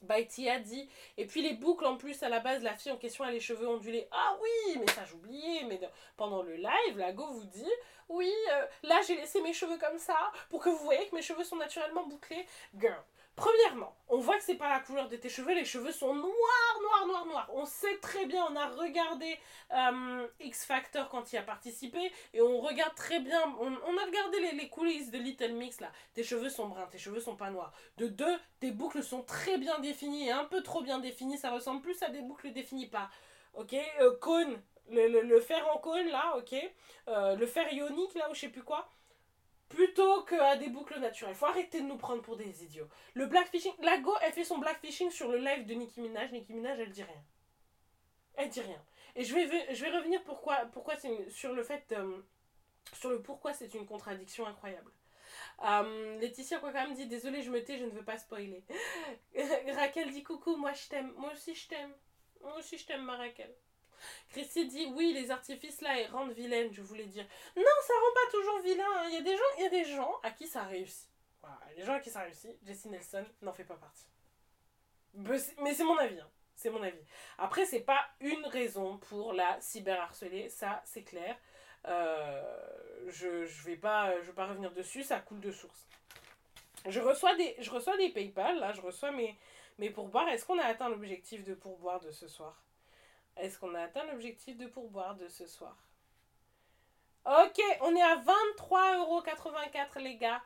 Baiti a dit. Et puis les boucles en plus, à la base, la fille en question a les cheveux ondulés. Ah oui, mais ça j'oubliais. Mais pendant le live, la go vous dit Oui, euh, là j'ai laissé mes cheveux comme ça pour que vous voyez que mes cheveux sont naturellement bouclés. Girl, Premièrement, on voit que c'est pas la couleur de tes cheveux, les cheveux sont noirs, noirs, noirs, noirs. On sait très bien, on a regardé euh, X Factor quand il a participé et on regarde très bien, on, a regardé les, coulisses de Little Mix là. Tes cheveux sont bruns, tes cheveux sont pas noirs. De deux, tes boucles sont très bien définies et un peu trop bien définies, ça ressemble plus à des boucles définies par. Ok, euh, cône, le, fer en cône là, ok, euh, le fer ionique là ou je sais plus quoi plutôt qu'à des boucles naturelles. Faut arrêter de nous prendre pour des idiots. Le blackfishing, la Go, elle fait son blackfishing sur le live de Nicki Minaj. Nicki Minaj, elle dit rien. Elle dit rien. Et je vais, je vais revenir pourquoi, pourquoi une- sur le fait, euh, sur le pourquoi c'est une contradiction incroyable. Euh, Laetitia quoi quand même dit désolé je me tais je ne veux pas spoiler. Raquel dit coucou moi je t'aime moi aussi je t'aime moi aussi je t'aime ma Raquel. Christy dit oui les artifices là ils rendent vilaine je voulais dire. Non ça rend pas toujours vilain hein. il y a des gens il des gens à qui ça réussit. Les gens à qui ça réussit. Jessie Nelson n'en fait pas partie. Mais c'est- mon avis hein. c'est mon avis. Après c'est pas une raison pour la cyberharceler ça c'est clair. Euh, je, je vais pas je vais pas revenir dessus ça coule de source. Je reçois des je reçois des PayPal là je reçois mes pourboires. Est-ce qu'on a atteint l'objectif de pourboire de ce soir? Est-ce qu'on a atteint l'objectif de pourboire de ce soir? Ok on est à 23,84€ les gars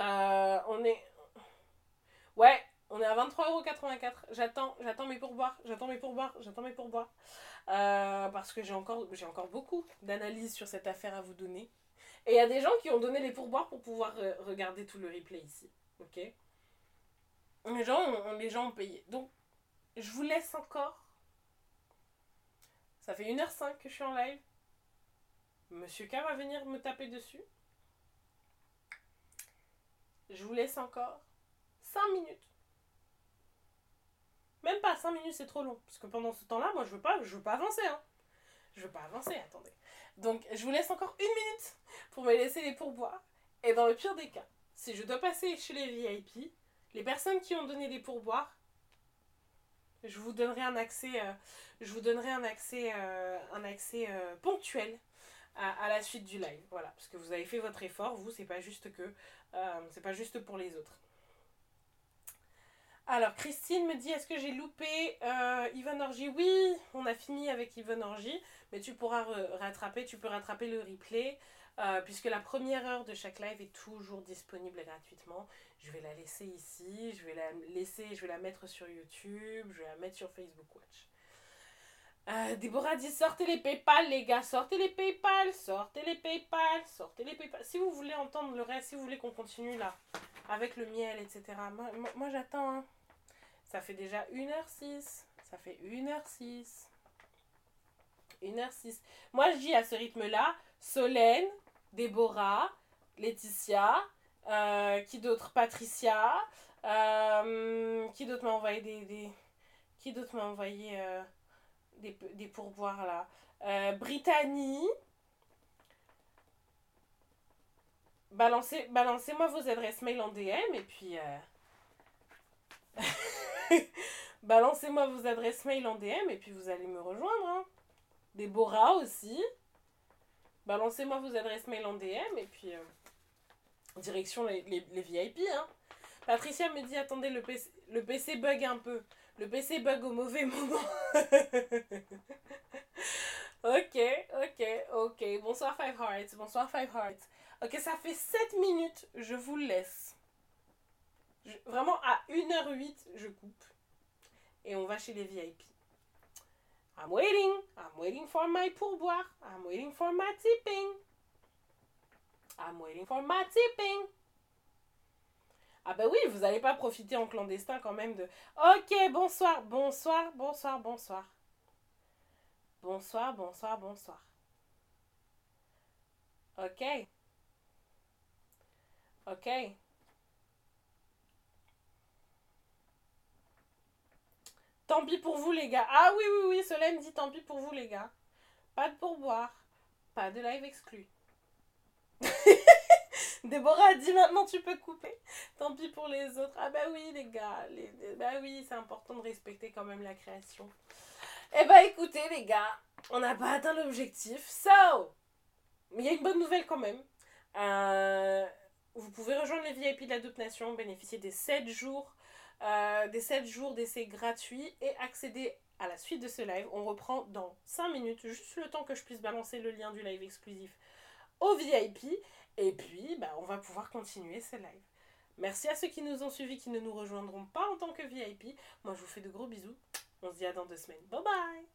Euh, on est ouais on est à 23,84€. J'attends, j'attends mes pourboires, j'attends mes pourboires, j'attends mes pourboires. Euh, parce que j'ai encore, beaucoup d'analyses sur cette affaire à vous donner. Et il y a des gens qui ont donné les pourboires pour pouvoir regarder tout le replay ici. Ok? Les gens, les gens ont payé. Donc, je vous laisse encore. Ça fait 1h05 que je suis en live. Monsieur K va venir me taper dessus. Je vous laisse encore 5 minutes. Même pas 5 minutes, c'est trop long. Parce que pendant ce temps-là, moi, je veux pas, je veux pas avancer. Hein. Je veux pas avancer, attendez. Donc, je vous laisse encore une minute pour me laisser les pourboires. Et dans le pire des cas, si je dois passer chez les VIP, les personnes qui ont donné les pourboires, je vous donnerai un accès, ponctuel à, la suite du live. Voilà, parce que vous avez fait votre effort, vous, c'est pas juste que, euh, c'est pas juste pour les autres. Alors, Christine me dit est-ce que j'ai loupé euh, Yvonne Orgy? Oui, on a fini avec Yvonne Orgy, mais tu pourras rattraper, tu peux rattraper le replay, euh, puisque la première heure de chaque live est toujours disponible gratuitement. Je vais la laisser ici, je vais la laisser, je vais la mettre sur YouTube, je vais la mettre sur Facebook Watch. Euh, Déborah dit sortez les PayPal les gars, sortez les PayPal, sortez les PayPal, sortez les PayPal. Si vous voulez entendre le reste, si vous voulez qu'on continue là avec le miel, etc. Moi, j'attends. hein. Ça fait déjà 1h06. Ça fait 1h06. 1h06. Moi je dis à ce rythme-là, Solène, Déborah, Laetitia, euh, qui d'autre? Patricia, euh, qui d'autre m'a envoyé des, euh, pourboires là? Brittany. Balancez, balancez-moi vos adresses mail en DM et puis. Balancez-moi vos adresses mail en DM et puis vous allez me rejoindre. Hein. Déborah aussi. Balancez-moi vos adresses mail en DM et puis. Direction les, les, les VIP. Hein. Patricia me dit attendez, le PC, le bug un peu. Le PC bug au mauvais moment. ok, ok, ok. Bonsoir Five Hearts. Bonsoir Five Hearts. Ok, ça fait 7 minutes. Je vous laisse. Vraiment, à 1h08, je coupe. Et on va chez les VIP. I'm waiting. I'm waiting for my pourboire. I'm waiting for my tipping. I'm waiting for my tipping. Ah bah oui, vous n'allez pas profiter en clandestin quand même de... Ok, bonsoir, bonsoir, bonsoir, bonsoir. Bonsoir, bonsoir, bonsoir. Ok. Ok. Tant pis pour vous les gars. Ah oui, oui, oui, Solène dit tant pis pour vous les gars. Pas de pourboire. Pas de live exclu. Déborah a dit maintenant tu peux couper. Tant pis pour les autres. Ah bah oui les gars. Bah oui, c'est important de respecter quand même la création. Eh bah écoutez les gars, on n'a pas atteint l'objectif. So il y a une bonne nouvelle quand même. Euh, Vous pouvez rejoindre les VIP de la Nation, bénéficier des 7 jours, euh, des 7 jours d'essai gratuits et accéder à la suite de ce live. On reprend dans 5 minutes, juste le temps que je puisse balancer le lien du live exclusif au VIP. Et puis, bah, on va pouvoir continuer ce live. Merci à ceux qui nous ont suivis, qui ne nous rejoindront pas en tant que VIP. Moi, je vous fais de gros bisous. On se dit à dans deux semaines. Bye bye